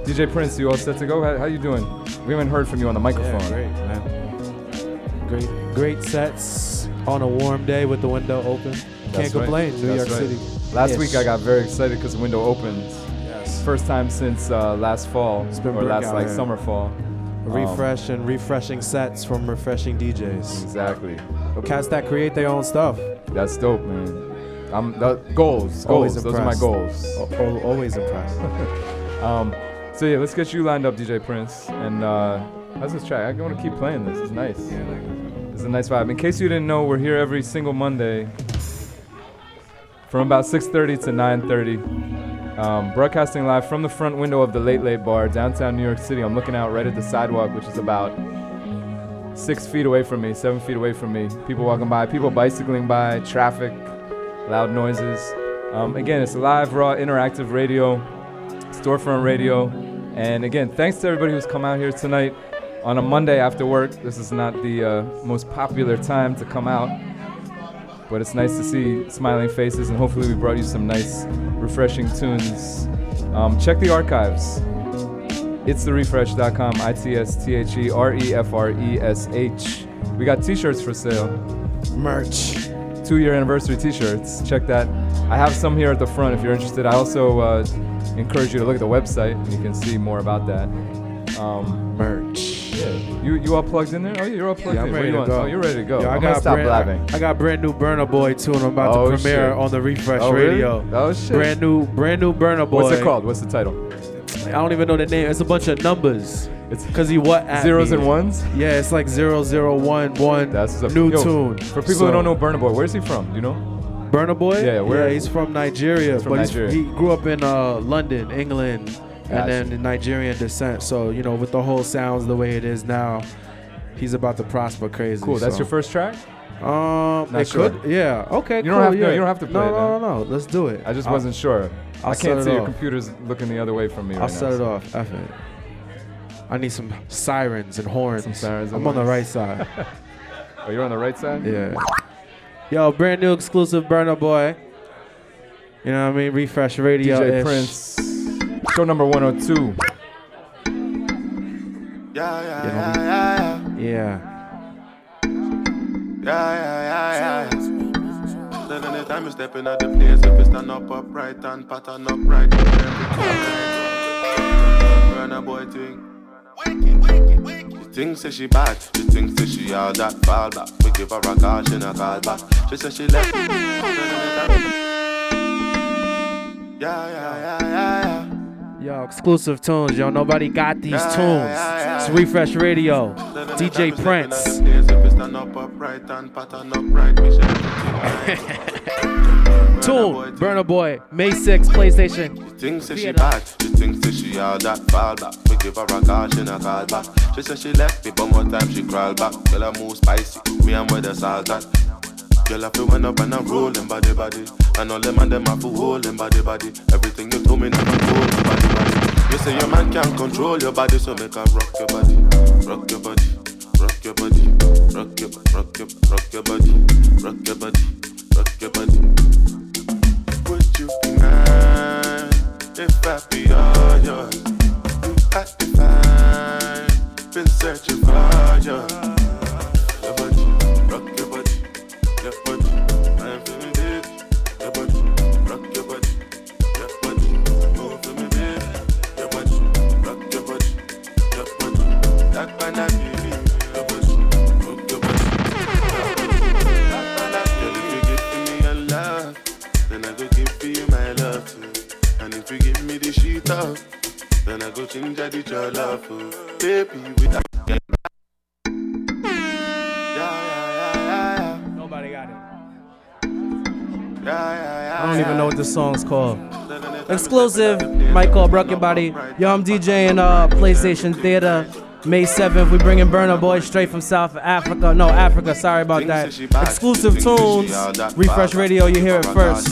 DJ Prince, you all set to go? How, how you doing? We haven't heard from you on the microphone. Yeah, great, man. Great, great sets on a warm day with the window open. Can't That's right. complain. New That's York right. City. Last Yes. week I got very excited because the window opened. Yes. First time since uh, last fall It's been or last like here. summer fall. Um, Refresh and refreshing sets from refreshing DJs. Exactly. Cats that create their own stuff. That's dope, man. I'm the goals. Goals. Always Those are my goals. Al- al- always impressed. um, so yeah, let's get you lined up, DJ Prince. And uh, how's this track? I want to keep playing this. It's nice. It's a nice vibe. In case you didn't know, we're here every single Monday from about 6:30 to 9:30, um, broadcasting live from the front window of the Late Late Bar, downtown New York City. I'm looking out right at the sidewalk, which is about six feet away from me, seven feet away from me. People walking by, people bicycling by, traffic, loud noises. Um, again, it's live, raw, interactive radio, storefront radio. And again, thanks to everybody who's come out here tonight on a Monday after work. This is not the uh, most popular time to come out, but it's nice to see smiling faces, and hopefully, we brought you some nice, refreshing tunes. Um, check the archives. It's the therefresh.com, I T S T H E R E F R E S H. We got t shirts for sale. Merch. Two year anniversary t shirts. Check that. I have some here at the front if you're interested. I also uh, encourage you to look at the website and you can see more about that. Um, Merch. Yeah. You, you all plugged in there? Oh, yeah, you're all plugged Yeah, I'm in. ready to go. Oh, you're ready to go. Yo, I I'm got gonna stop brand, blabbing. I got brand new Burna Boy and I'm about Oh, to premiere shit. on the Refresh Oh, really? Radio. Oh, shit. Brand new, brand new Burna Boy. What's it called? What's the title? I don't even know the name. It's a bunch of numbers. It's because he what at Zeros me. and ones? Yeah, it's like zero zero one one. That's a new Yo, tune. For people So- who don't know Burna Boy, where's he from? Do you know? Burna Boy? Yeah, where- he's from Nigeria, He's from but Nigeria. He grew up in uh, London, England, Gotcha. and then in Nigerian descent. So you know, with the whole sounds the way it is now, he's about to prosper crazy. Cool. That's so. your first track? Um, Not it sure. could, yeah. Okay, You cool. don't have to. yeah. You don't have to play No, it. no, no, no. Let's do it. I just I'll- wasn't sure. I'll I can't it see your off. computer's looking the other way from me I'll right set now. it so- off. F it. I need some sirens and horns. Some sirens I'm on the right side. Oh, you're on the right side? Yeah. Yo, brand new exclusive Burna Boy. You know what I mean? Refresh Radio. DJ Prince. Show number 102. Yeah, yeah, yeah, yeah, Yeah. yeah, yeah, yeah, yeah. Then anytime you step in at the place, if you stand up upright and pattern upright, Burn a boy thing. She thinks that she bad, she thinks that she all that fall back. We give her a call, she not call back. She said she left me. Then anytime- Yeah, yeah, yeah, yeah, yeah. Yo, exclusive tunes. Yo, nobody got these tunes. It's Refresh Radio. DJ Prince. Stand up upright and pattern upright. We should Tune. Burna Boy. May 6th, PlayStation. Thinks that she bad, she thinks that she all that fall back. We give her a call, she not call back. She said she left me, but more time she crawl back. Girl, I move spicy, me and where the salt at. Girl, I feel when up and I'm rolling body body. And all them and them have to hold them body body. Everything you told me never told You say your man can't control your body, so make her rock your body, rock your body, rock your body, rock your rock your rock your body, rock your body, rock your body. Would you be mine if I be all yours? I define, been searching for you. Up, then I go change the your love for baby with that. Nobody got it. I I don't even know what this song's called. Exclusive, might call Broke Your Body. Yo, I'm DJing uh, PlayStation Theater. May 7th, we bringing Burna Boy straight from South Africa. No, Africa, sorry about that. Exclusive tunes, Refresh Radio, you hear it first.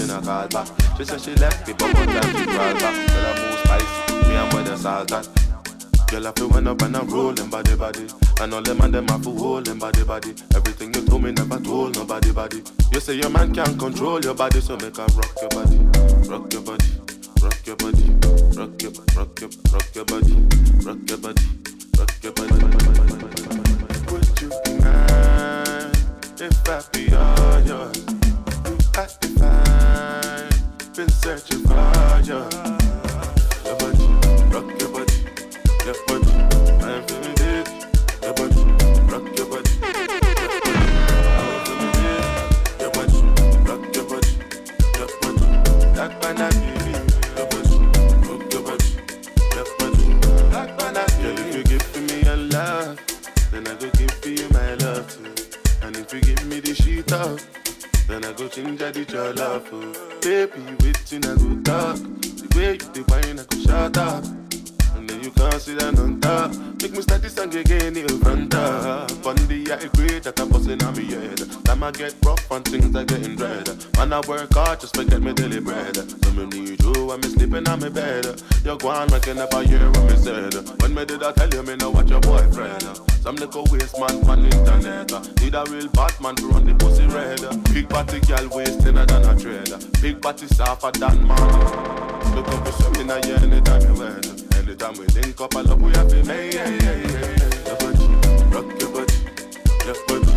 Salt at. Girl, I feel when up and I'm rolling body body. And all them and them have to hold them body body. Everything you told me never told nobody body. You say your man can't control your body, so make her rock your body, rock your body, rock your body, rock your rock your rock your body, rock your body, rock your body. Would you be mine if I be all yours? I define, been searching for you. Your body. Body. I'm feeling it. Your body, rock your body. That man I give. Your body, rock your body, your body. That man I if you give me your love, then I go give you my love too. And if you give me the sheet up, then I go change I did your love for Baby, waiting I go talk The way you the wine I go shut up And sit on top Make me start this song again, it'll front up On the grade that I'm busting on me head. Time I get rough and things are getting dread. Man, I work hard just forget me daily bread. So me need you when me sleeping on me bed. You go on making up a year when me said. When me did I tell you me know what your boyfriend. Some little waste man on internet. Need a real Batman to run the pussy red. Big body girl waist thinner than a trader Big body softer than man. Look up for swimming a year anytime you wet Anytime we link up I love we have to make yeah, yeah, yeah, yeah. Your body, rock your body, your body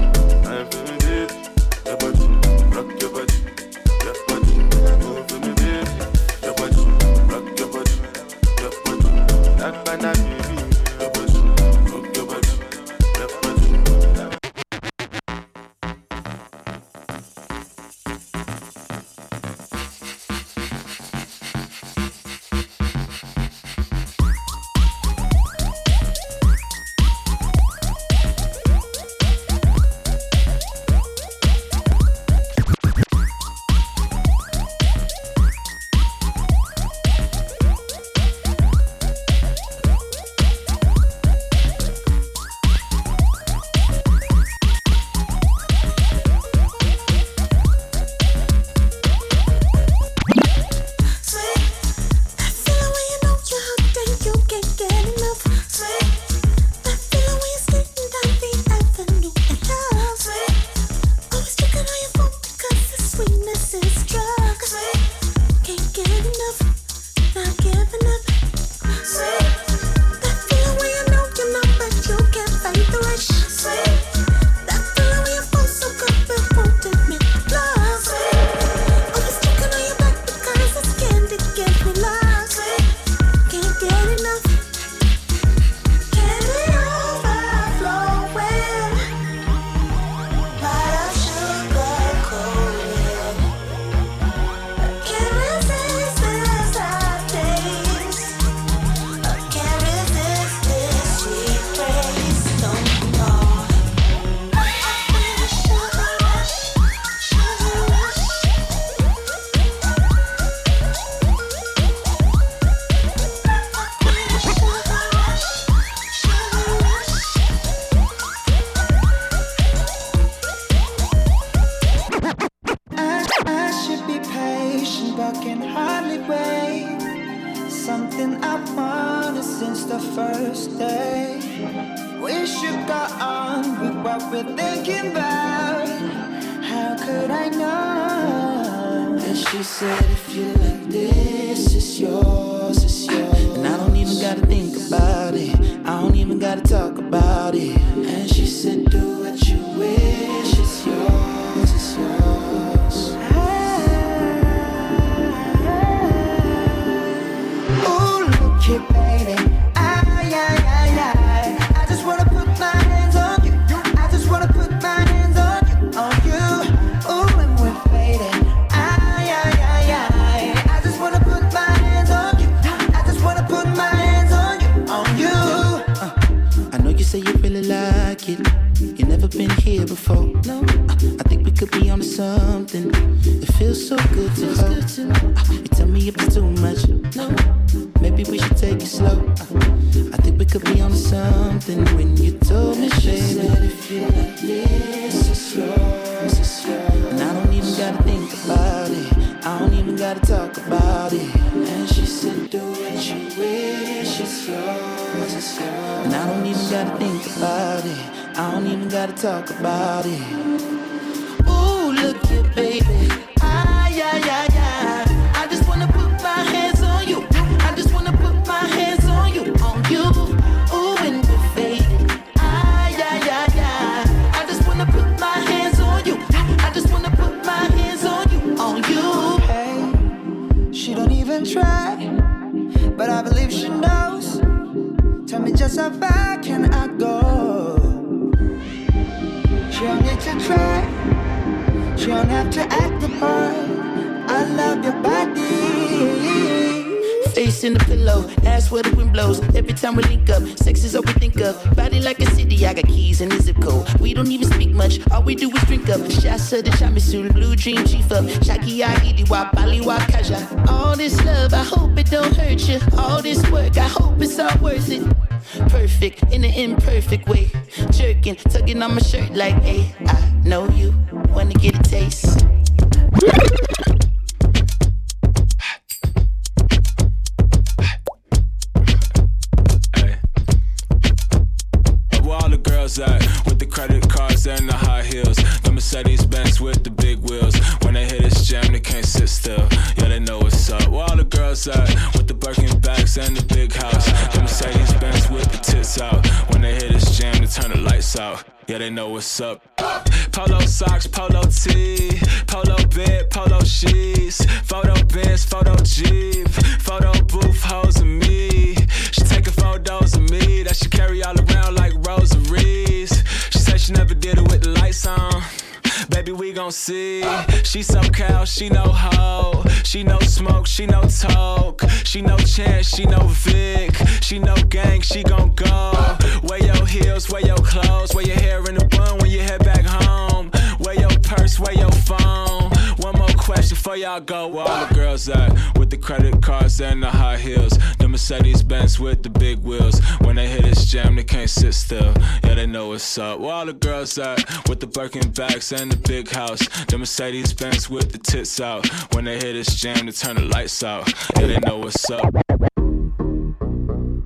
girls up, where all the girls at? With the Birkin bags and the big house. The Mercedes Benz with the tits out. When they hit this jam, they turn the lights out. Yeah, they know what's up.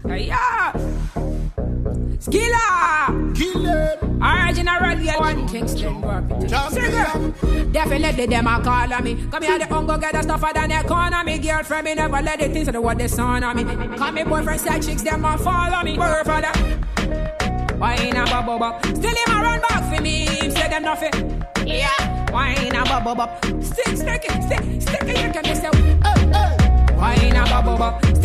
Hey, yeah! Skilla! Kill Original yeah, one Kingston Champion. Definitely them a call on me. Come here, the uncle get the stuff out of the corner. Me girlfriend, me never let the things of the what they son on me. Come here, boyfriend, side chicks, them a follow me. Word for that bubble up. Still him a run back for me. Him say them nothing. Yeah. Wine a bubble up. Stick, stick it, stick, stick it. You can say, oh, oh. Wine a bubble up.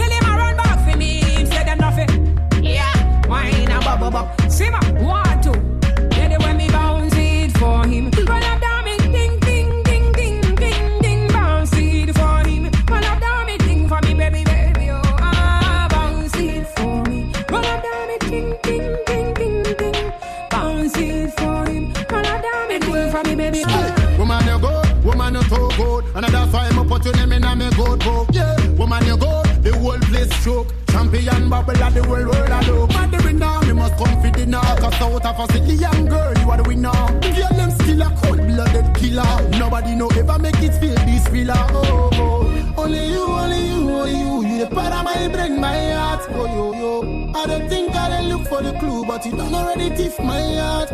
Babylon, Babylon, the world, world I know. Man, the winner, me must come for dinner. Cause out of a city, young girl, you are the winner. If your name's still a cold blooded killer. Nobody know ever make it feel this realer. Oh, oh. Only you, only you, only you. You the part of my brain, my heart. Oh, yo, yo. I don't think I done look for the clue, but you done already thief my heart.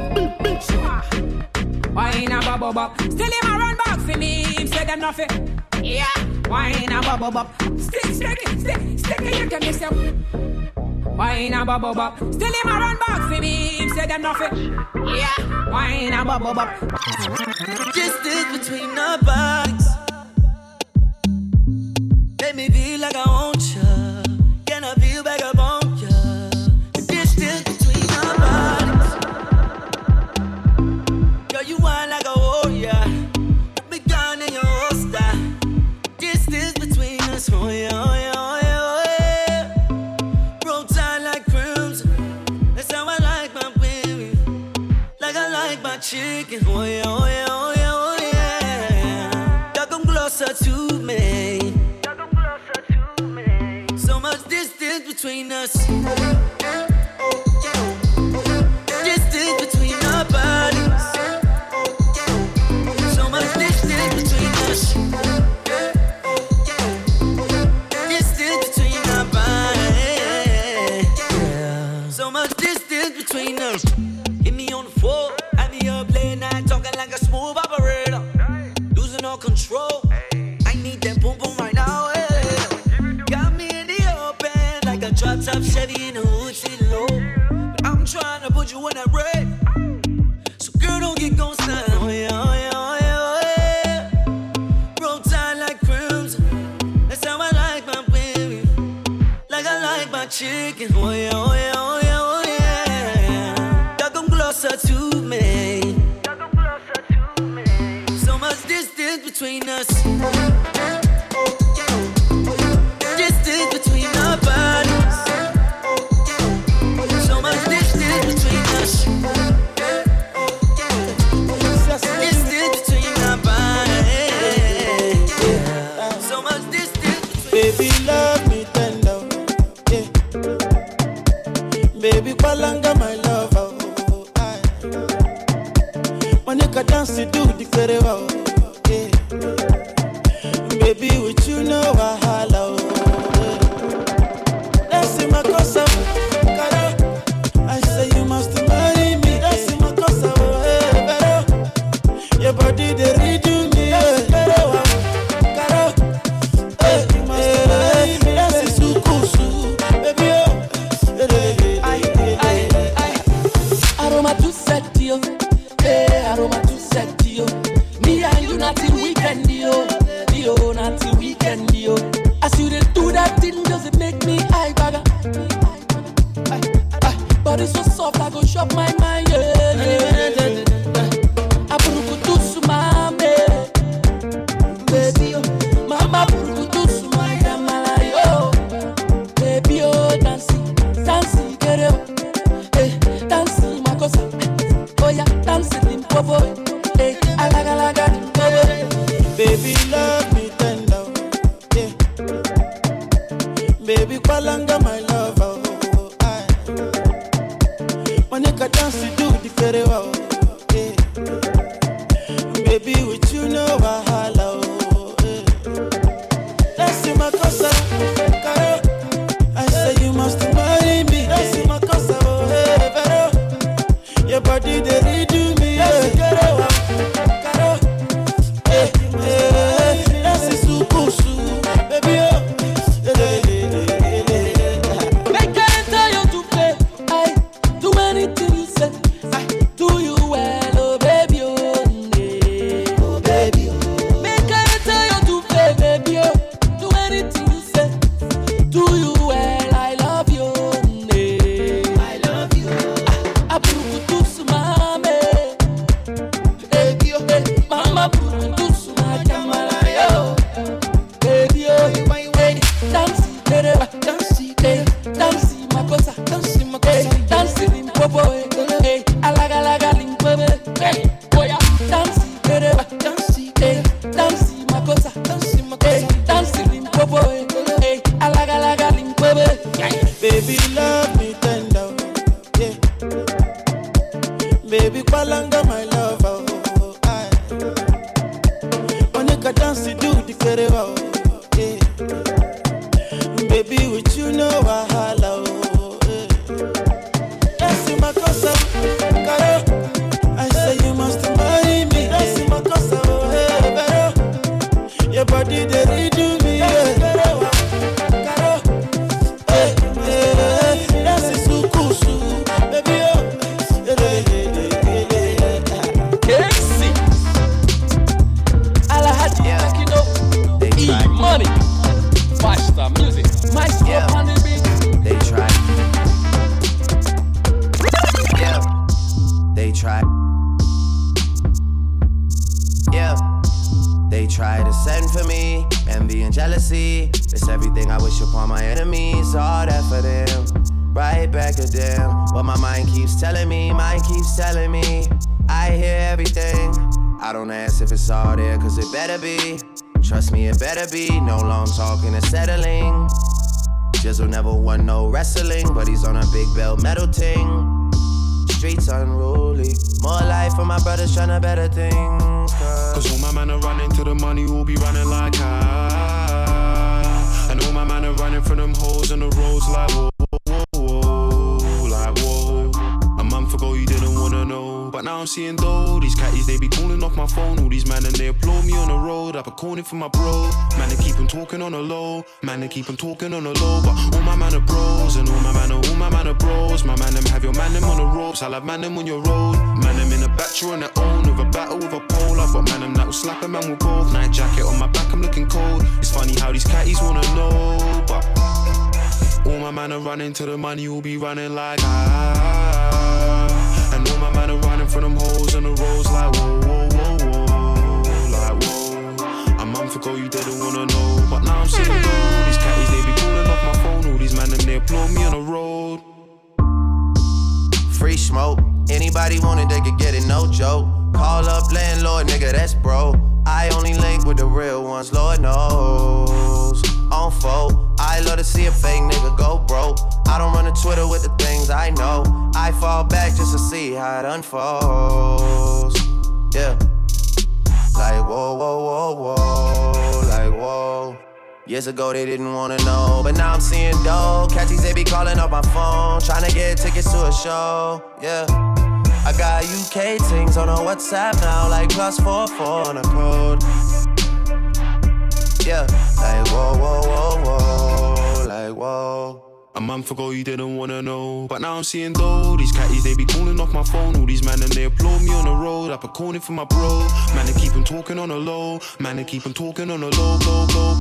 Wine a bubble bub, still in my run back me. Him say them nothing. Eh? Yeah. Wine a bubble bub, Stick it, stick, stick it, you can miss him. Wine and bubble bub. Still him a run back for me. Say them nothing. Yeah. Wine and bubble bub. Just between the bars. chicken. Oh yeah, oh yeah, oh yeah, oh yeah. Y'all come closer to me. Y'all come closer to me. So much distance between us. Keep 'em talking on the low. But all my man are bros, and all my man are all my man are bros. My man them have your man them on the ropes, I'll have man them on your road. Man them in a battery on their own, with a battle with a pole. I've got man them that will slap a man with both. Night jacket on my back, I'm looking cold. It's funny how these catties wanna know, but all my man are running to the money, will be running like I. And all my man are running from them holes in the roads like ago you didn't wanna know, but now I'm though. These catties they be calling off my phone, all these man and they applaud me on the road. Free smoke. Anybody want it, they could get it, no joke. Call up landlord, nigga, that's bro. I only link with the real ones, Lord knows. On foe, I love to see a fake nigga go broke. I don't run to Twitter with the things I know. I fall back just to see how it unfolds. Yeah. Like whoa, whoa, whoa, whoa. Years ago they didn't wanna know, but now I'm seeing dough. Catchies they be calling up my phone, trying to get tickets to a show. Yeah. I got UK things on a WhatsApp now, like plus four four on a code. Yeah, like whoa, whoa, whoa, whoa, like whoa. A month ago you didn't wanna know, but now I'm seeing though. These catties they be calling off my phone, all these man and they applaud me on the road. Up a corner for my bro, man they keep 'em talking on the low, man they keep 'em talking on the low, low, low.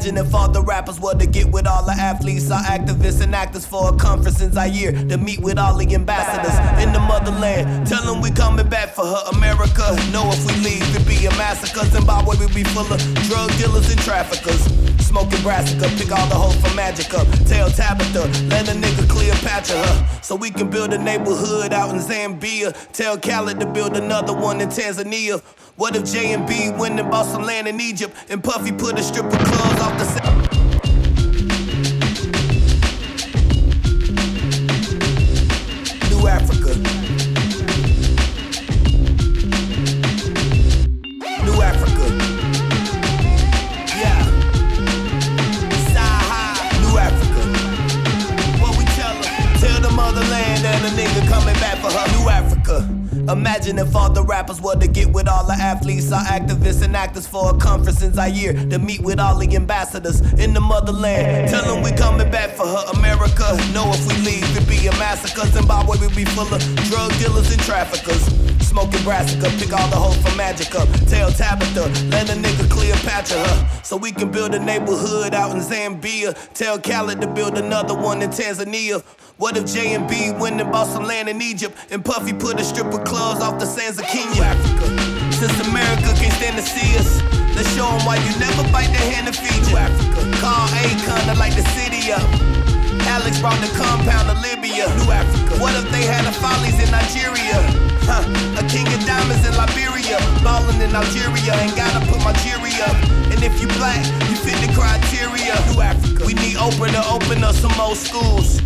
Imagine if all the rappers were to get with all the athletes, our activists and actors for a conference in Zaire to meet with all the ambassadors in the motherland. Tell them we coming back for her. America, know if we leave, it be a massacre. Zimbabwe will be full of drug dealers and traffickers. Smoking brassica, pick all the hoes for Magic up. Tell Tabitha, let a nigga Cleopatra her. So we can build a neighborhood out in Zambia. Tell Khaled to build another one in Tanzania. What if J and B went and bought some land in Egypt and Puffy put a strip of clubs off the for her. New Africa. Imagine if all the rappers were to get with all the athletes, our activists and actors for a conference in Zaire to meet with all the ambassadors in the motherland. Tell them we coming back for her, America. Know if we leave, it'd be a massacre. Zimbabwe will be full of drug dealers and traffickers. Smoking brassica, pick all the hoes from Magic up. Tell Tabitha, let a nigga Cleopatra her. So we can build a neighborhood out in Zambia. Tell Khaled to build another one in Tanzania. What if J and B went and bought some land in Egypt and Puffy put a strip of clubs off the sands of Kenya? Africa. Since America can't stand to see us, let's show 'em why you never bite the hand that feed you. Africa. Call Akon to light the city up. Alex brought the compound to Libya. New Africa. What if they had the follies in Nigeria? Huh. A king of diamonds in Liberia. Ballin' in Algeria. Ain't gotta put my jury up. And if you black, you fit the criteria. New Africa. We need Oprah to open up some more schools.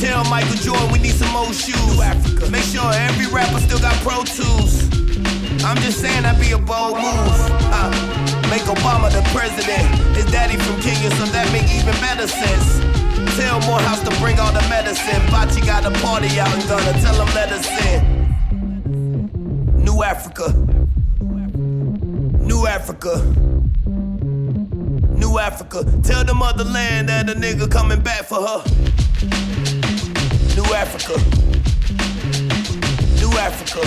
Tell Michael Jordan we need some more shoes. Africa. Make sure every rapper still got Pro Tools. I'm just saying that'd be a bold move. Uh, make Obama the president. His daddy from Kenya, so that make even better sense. Tell Morehouse to bring all the medicine. Bachi got a party out in Ghana, tell them let us in. New Africa. New Africa. New Africa. Tell the motherland that a nigga coming back for her. New Africa. New Africa.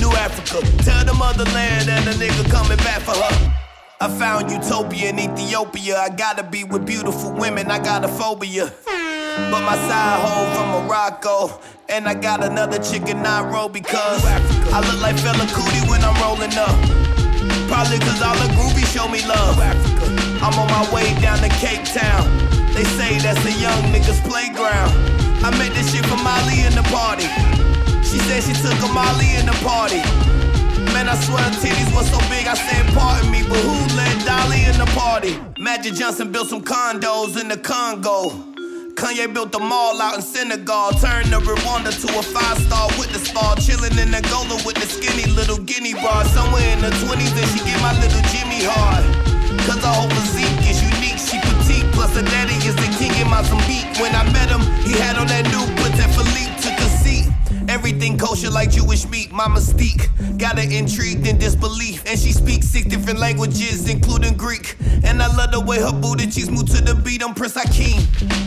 New Africa. Tell the motherland that a nigga coming back for her. I found utopia in Ethiopia. I gotta be with beautiful women. I got a phobia. But my side hoe from Morocco. And I got another chick in Nairobi cause I look like Fela Kuti when I'm rolling up. Probably cause all the groupies show me love. I'm on my way down to Cape Town. They say that's a young nigga's playground. I met this shit from Molly in the party. She said she took a Molly in the party. Man, I swear titties was so big, I said, pardon me, but who let Dolly in the party? Magic Johnson built some condos in the Congo. Kanye built a mall out in Senegal, turned the Rwanda to a five-star with the spa, chilling in Angola with the skinny little guinea bar. Somewhere in the 20s, and she get my little Jimmy hard. Cause her whole physique is unique, she petite, plus her daddy is the king in Mozambique. When I met him, he had on that new Patek Philippe. Everything kosher like Jewish meat, my mystique. Got her intrigued in disbelief. And she speaks six different languages, including Greek. And I love the way her booty cheeks move to the beat. I'm Prince Hakeem.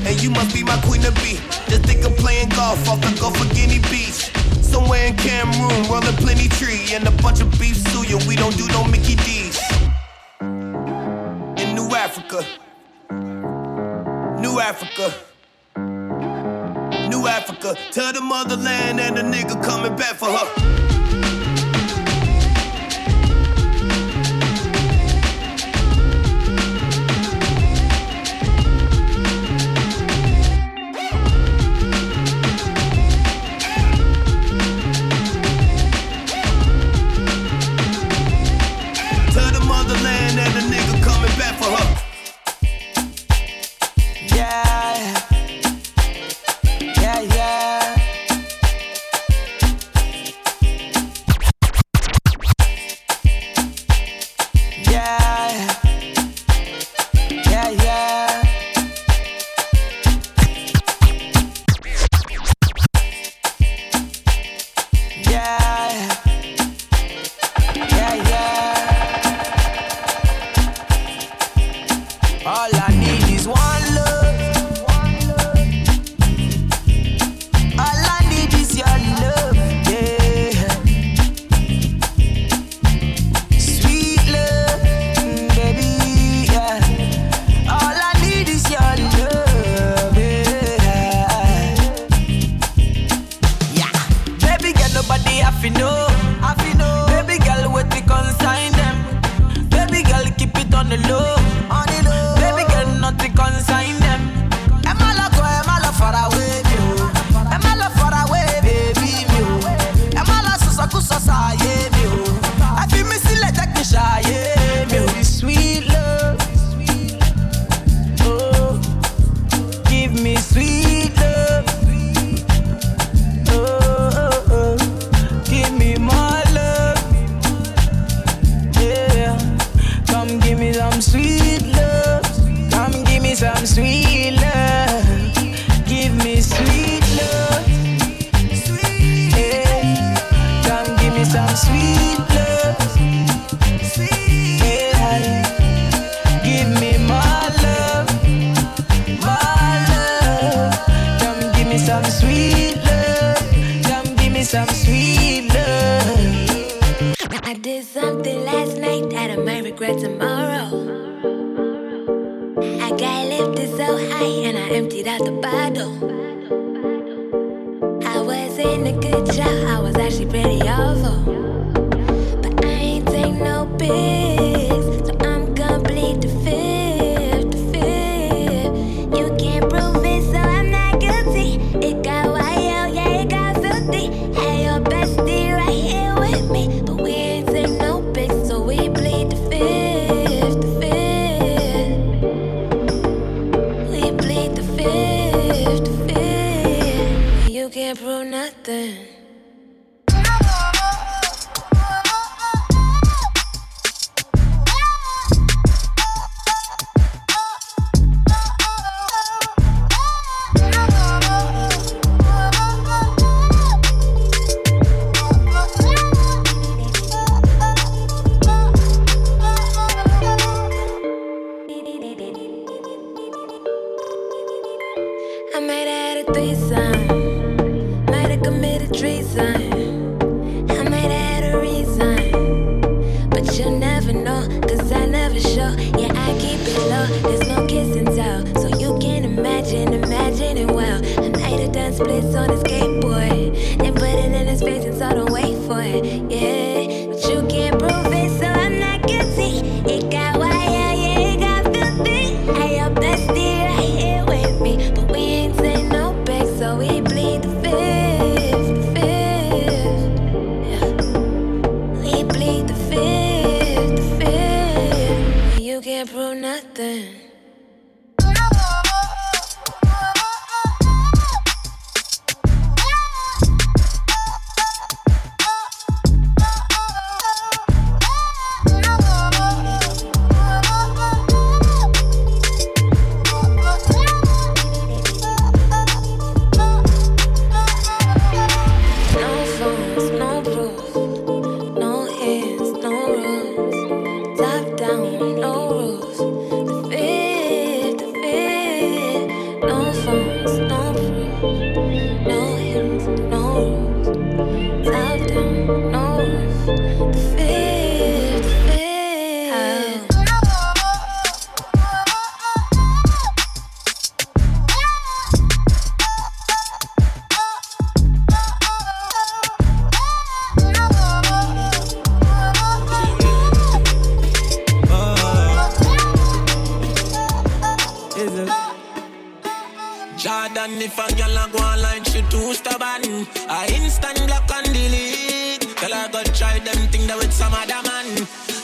And you must be my queen to be. Just think of playing golf off the Gulf of Guinea Beach. Somewhere in Cameroon, rolling plenty tree. And a bunch of beef suya, we don't do no Mickey D's. In New Africa. New Africa. Africa. Tell the motherland and the nigga coming back for her.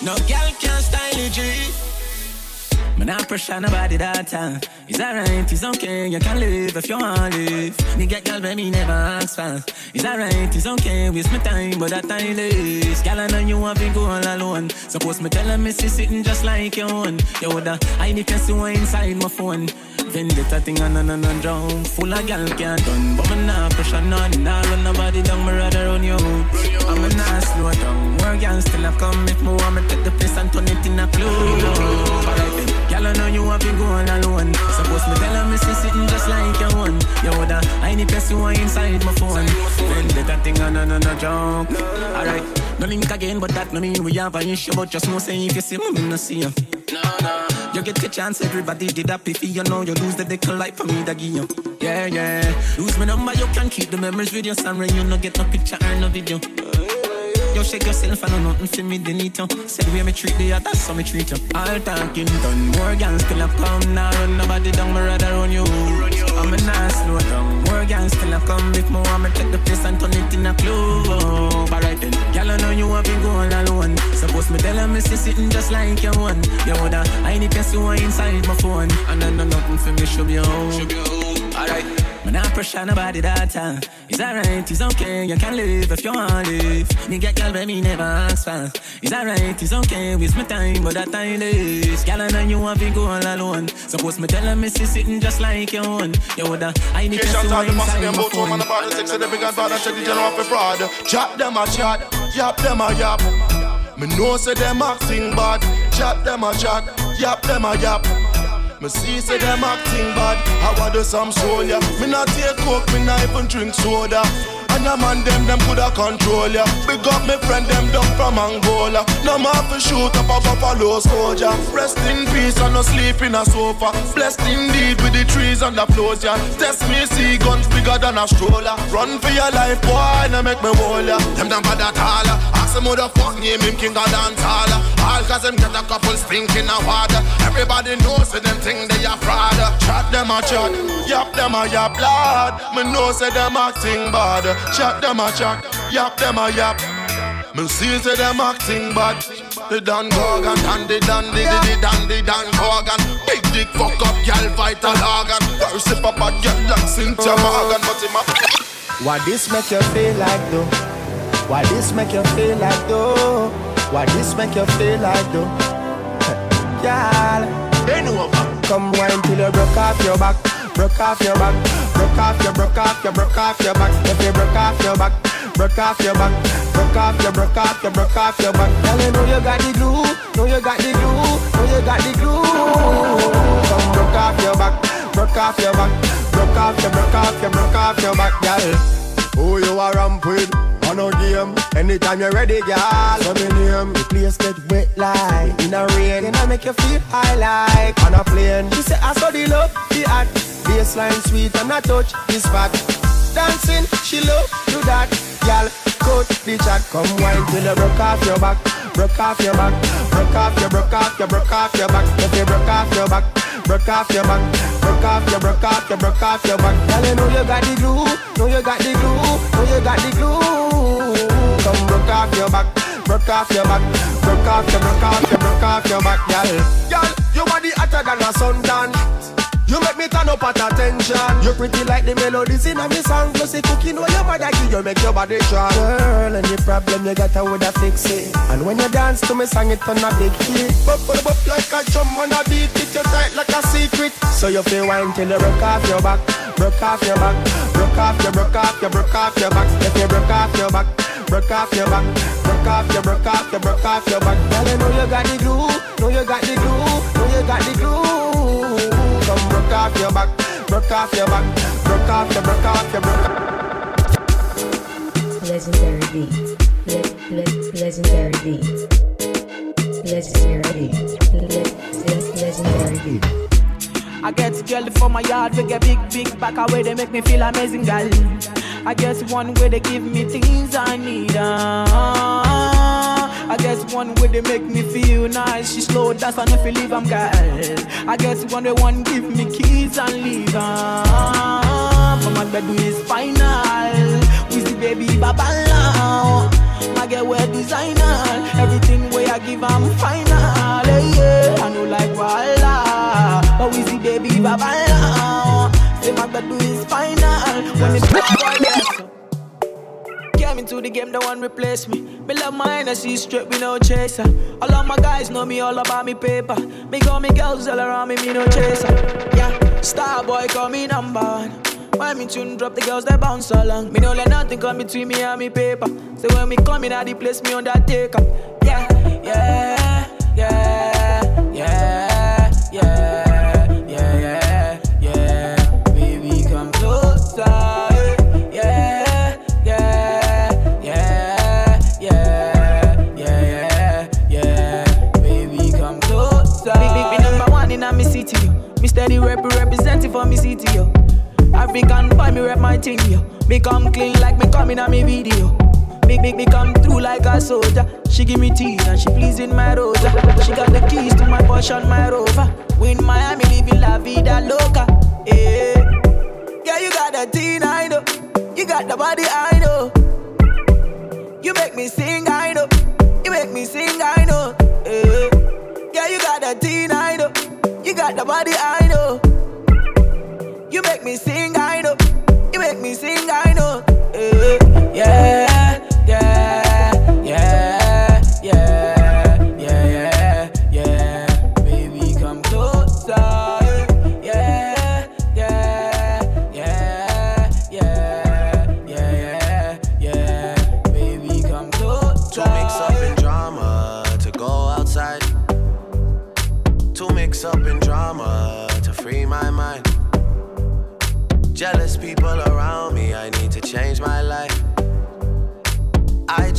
No girl can style it, G. I pressure nobody that time. It's alright, it's okay, you can live if you want to live. Me get girl, baby, never ask for. It's alright, it's okay, waste my time, but that time is. Girl, I know you want to go all alone. Suppose me tell her, me see sitting just like your own. You woulda need to see what inside my phone. Vendetta thing on and on and drown. Full of gal can't done, but me nah pressure none. Nah run nobody down, me rather run you. I'm a nah slow down. More gal still a come if me want me take the place and turn it in a clue. Then, gal I know you want to go all alone. Suppose me tell her me see sitting just like your one. You woulda hide it, see what inside my phone. Vendetta thing on and on and drown. Alright, no link again, but that no mean we have an issue. But just know say if you see me, me no see you. No, no. You get the chance, everybody did that if you know you lose the dick life for me, that give you. Yeah, yeah. Lose my number, you can keep the memories with your son, when you no get no picture or no video. You shake yourself and know nothing for me, delete you. Said we me treat the others, so me treat you. All talking done, more gangs still a come now, run nobody down, me rather run you. I'm a nice slow down, more gangs still a come, if me want me take the place and turn it in a club. Alright then, girl I know you have been going alone. Suppose me tell her me see sitting just like you one. You woulda I need to see inside my phone, and I know nothing for me, should be home. Alright. Man, I pressure nobody that time. It's alright, it's okay, you can live if you want to live. Get girl, me never ask for. It's alright, it's okay, waste my time, but that time is. Girl, I know you want to go all alone. Suppose me tell her me see sitting just like your own. You woulda, I need to see what inside my about phone. woman about the sex of the big and bad and check the general for fraud. Chat them a chat, yap them a yap. Me know say them acting bad. Chat them a chat, yap them a yap. Me see say them acting bad. I want do some ya. Me not take coke, me not even drink soda. And a man them them coulda control ya. Big up me friend them down from Angola. No man fi shoot up a buffalo soldier. Rest in peace and no sleep in a sofa. Blessed indeed with the trees and the floors ya. Test me see guns bigger than a stroller. Run for your life, boy, no make me hold ya. Them them bad at all. The fuck name him king of dance hall. All cause them get a couple stinking of water. Everybody knows say them thing they are fraud. Chat them a chat, yap them a yap lad. Me know say them acting bad. Chat them a chat, yap them a yap. Me see say them acting bad. The Dan Gorgon and the dandy, the the dandy Dan Gorgon. Big dick fuck up, gal vital organ. First if a bad gal like Cynthia Morgan, but him a Why this make you feel like though? Why this make you feel like though? Why this make you feel like though? Girl, bend over. Come wine till you broke off your back, broke off your back, broke off your, broke off your, broke off your back. If you broke off your back, broke off your back, broke off your, broke off your, broke off your back. Girl, you know you got the glue, know you got the glue, know you got the glue. Come broke off your back, broke off your back, broke off your, broke off your, broke off your back, girl. Who you are ramp with? On a game, anytime you're ready, girl. So me name, the place get wet like in a rain, and I make you feel high like on a plane. She say I saw the love, the act, baseline sweet and I touch the spot. Dancing, she love do that, girl. Coat the chat, come wine till you broke off your back, broke off your back, broke off your, broke off your, broke off your back. If you broke off your back, broke off your back, broke off your, broke off your, broke off your back. Girl, you know you got the glue, know you got the glue, know you got the glue. Off your back, broke off your back, broke off your, broke off your, broke off your back, girl. Girl, your body hotter than a suntan. You make me turn up at attention. You pretty like the melodies in a me song. Plus the cooking where your mother give you make your body strong. Girl, any problem you got, I woulda fix it. And when you dance to me song, it on a big hit. Bop, bop, bop like a drum on a beat. It you tight like a secret. So you feel wine till you broke off your back, broke off your back, broke off your, broke off your, broke off your back. If you broke off your back, broke off your back, broke off your, broke off your, broke off your back. Girl, you know you got the glue, know you got the glue, know you got the glue. Come broke off your back, broke off your back, broke off your, broke off your, broke off. Legendary beat. Le- le- legendary beat. Legendary beat. Le- le- legendary beat. I get girl for my yard, we get big, big back away, they make me feel amazing, girl. I guess one way they give me things I need. Uh, I guess one way they make me feel nice. She slow dance and if you leave, I'm girl. I guess one way one give me keys and leave. Uh, for my bed is final. We see baby baba now. My girl wear designer. Everything way I give, I'm final. Hey, yeah. I know like Walla. But we see baby baba. Say my bed is final. When yes. Came into the game, the one replace me. Me love my energy straight, me no chaser. All of my guys know me all about me paper. Me got me girls all around me, me no chaser. Yeah, star boy call me number one. When me tune drop, the girls they bounce along. Me no let nothing come between me and me paper. So when me come in, at the place me undertaker. Yeah, yeah, yeah, yeah, yeah, Me come clean like me coming on me video. Make me come through like a soldier. She give me tea and she pleasing my rosa. She got the keys to my Porsche and my Rover. We in Miami, living la vida loca. Yeah, yeah, you got the teen, I know. You got the body, I know. You make me sing, I know. You make me sing, I know. Yeah, yeah, you got the teen, I know. You got the body, I know. You make me sing,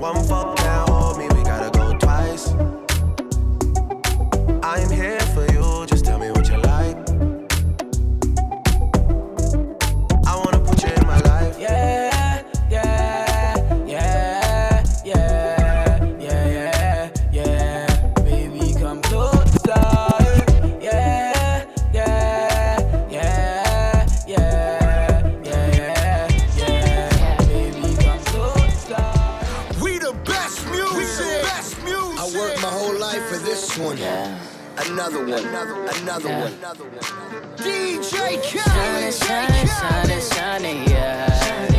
One fuck one, another one, another one, another one. DJ Khaled, Shining, shining, shining, shining, yeah.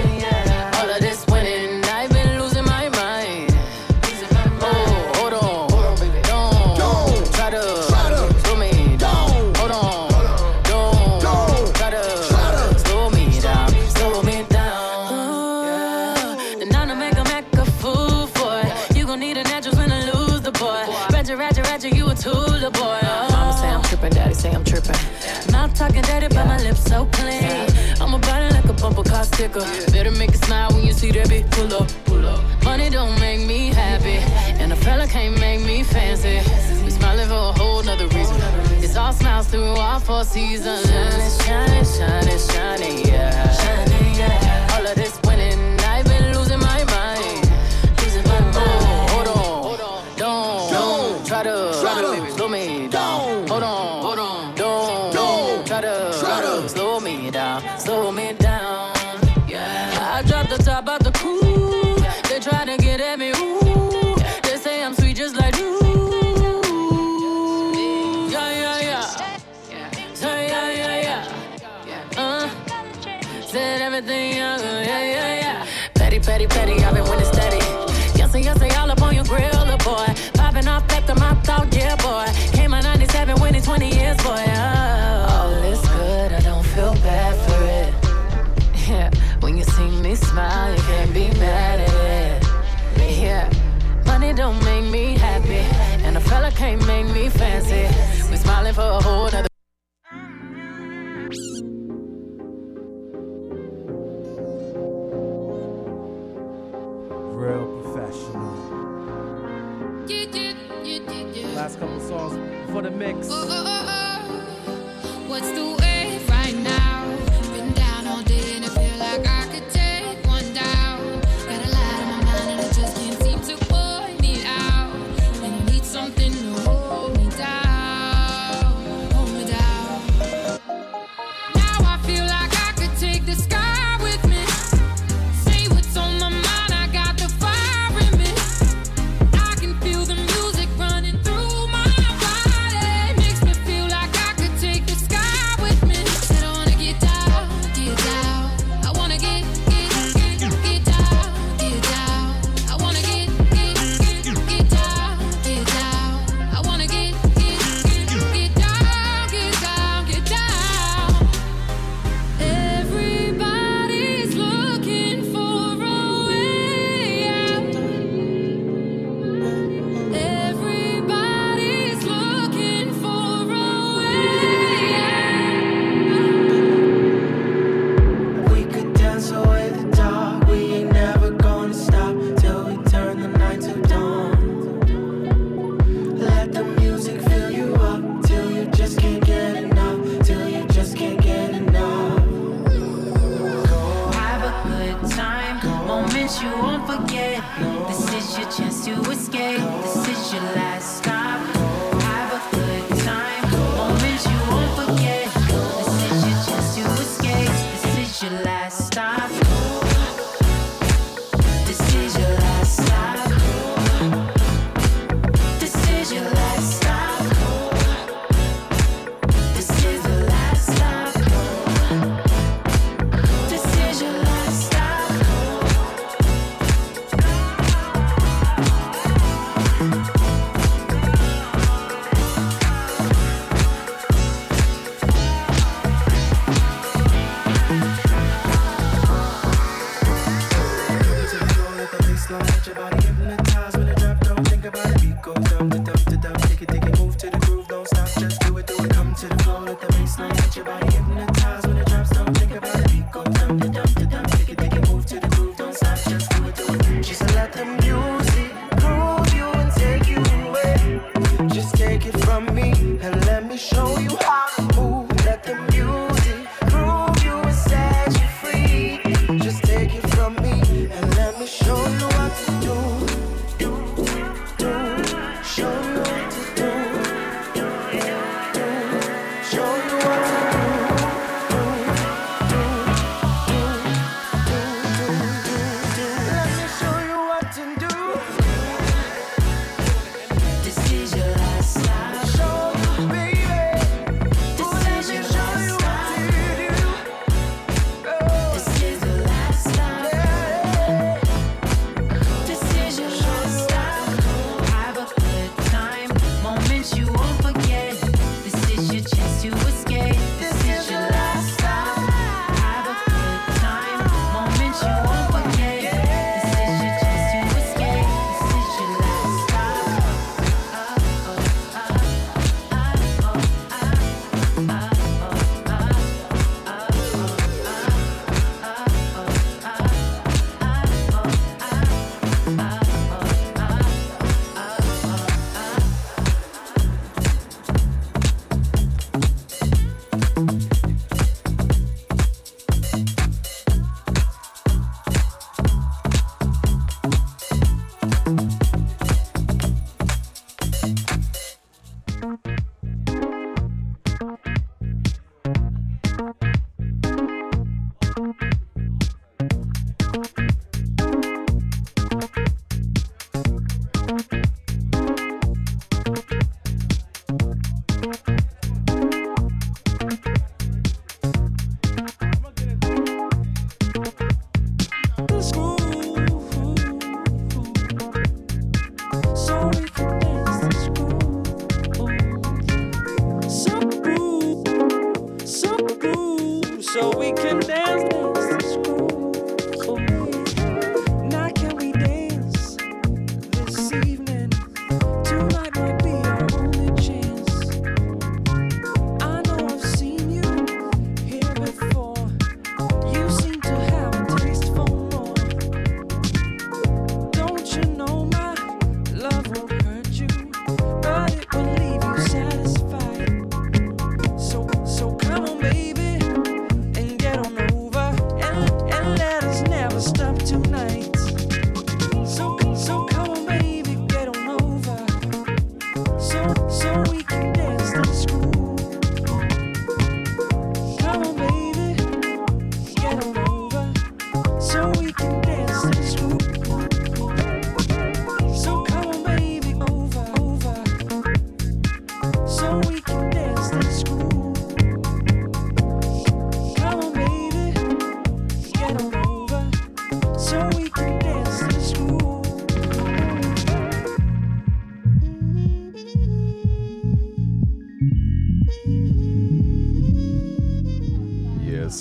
liquor. Better make a smile when you see that bitch pull up. Pull up. Money don't make me happy, and a fella can't make me fancy. We smiling for a whole nother reason. It's all smiles through all four seasons. Shining, shining, shining. Shining, yeah. All of this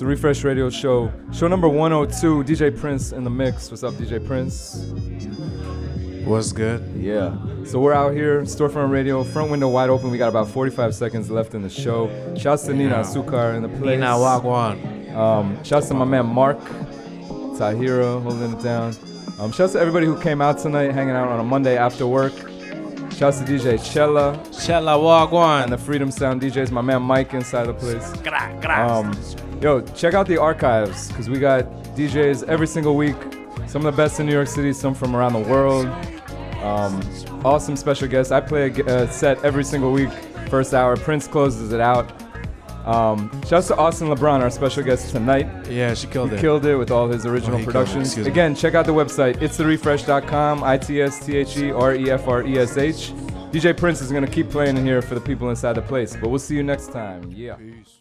the Refresh Radio Show. Show number 102, DJ Prince in the mix. What's up, DJ Prince? What's good? Yeah. So we're out here, Storefront Radio, front window wide open. We got about 45 seconds left in the show. Shouts to Nina Sukar in the place. Nina Wagwan. Um, shouts to my man Mark Tahira holding it down. Um, shouts to everybody who came out tonight, hanging out on a Monday after work. Shouts to DJ Chella. Chella Wagwan. And the Freedom Sound DJs, my man Mike inside the place. Um, yo, check out the archives because we got DJs every single week. Some of the best in New York City, some from around the world. Um, awesome special guests. I play a set every single week, first hour. Prince closes it out. Um, shouts to Austin Lebrón, our special guest tonight. Yeah, she killed he it. killed it with all his original Oh, he it. productions. Again, check out the website. It's therefresh.com. I T S T H E R E F R E S H. DJ Prince is going to keep playing in here for the people inside the place. But we'll see you next time. Yeah. Peace.